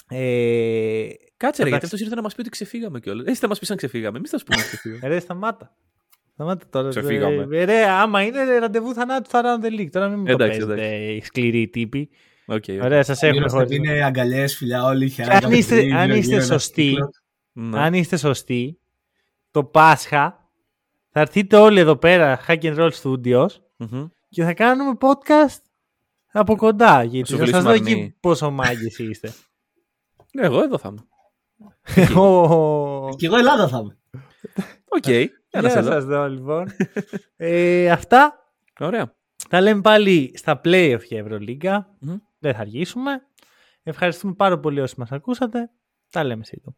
Ε, Κάτσε ρε, γιατί Εντάξει. αυτός ήρθε να μας πει ότι ξεφύγαμε κιόλας. Εσύ θα μας πει αν ξεφύγαμε. Εμείς θα σου πούμε ότι ξεφύγαμε. ρε, σταμάτα. Σταμάτα τώρα. Ξεφύγαμε. Ε, ρε, άμα είναι ρε, ραντεβού θανάτου θα run the league. Τώρα μην μου το Εντάξει, παίζετε οι σκληροί τύποι. OK, ok. Ωραία, σας έχουμε Γύρω χωρίσει. είναι αγκαλιές, φιλιά, όλοι Και αν χαιρετάνε. είστε, αν είστε σωστοί, Ναι. αν είστε σωστοί, το Πάσχα θα έρθετε όλοι εδώ πέρα, Hack and Roll Studios, Μμμ. και θα κάνουμε podcast από κοντά. Γιατί Σου θα σας βρίσκουμε δω εκεί αρνή. πόσο μάγκες είστε. Εγώ εδώ θα είμαι. Ω, Και εγώ Ελλάδα θα είμαι. Οκ. Για Ένα να εδώ. σας δω λοιπόν. Ε, αυτά Ωραία. τα λέμε πάλι στα playoff για Ευρωλίγκα. Μμμ. Δεν θα αργήσουμε. Ευχαριστούμε πάρα πολύ όσοι μας ακούσατε. Τα λέμε σύντομα.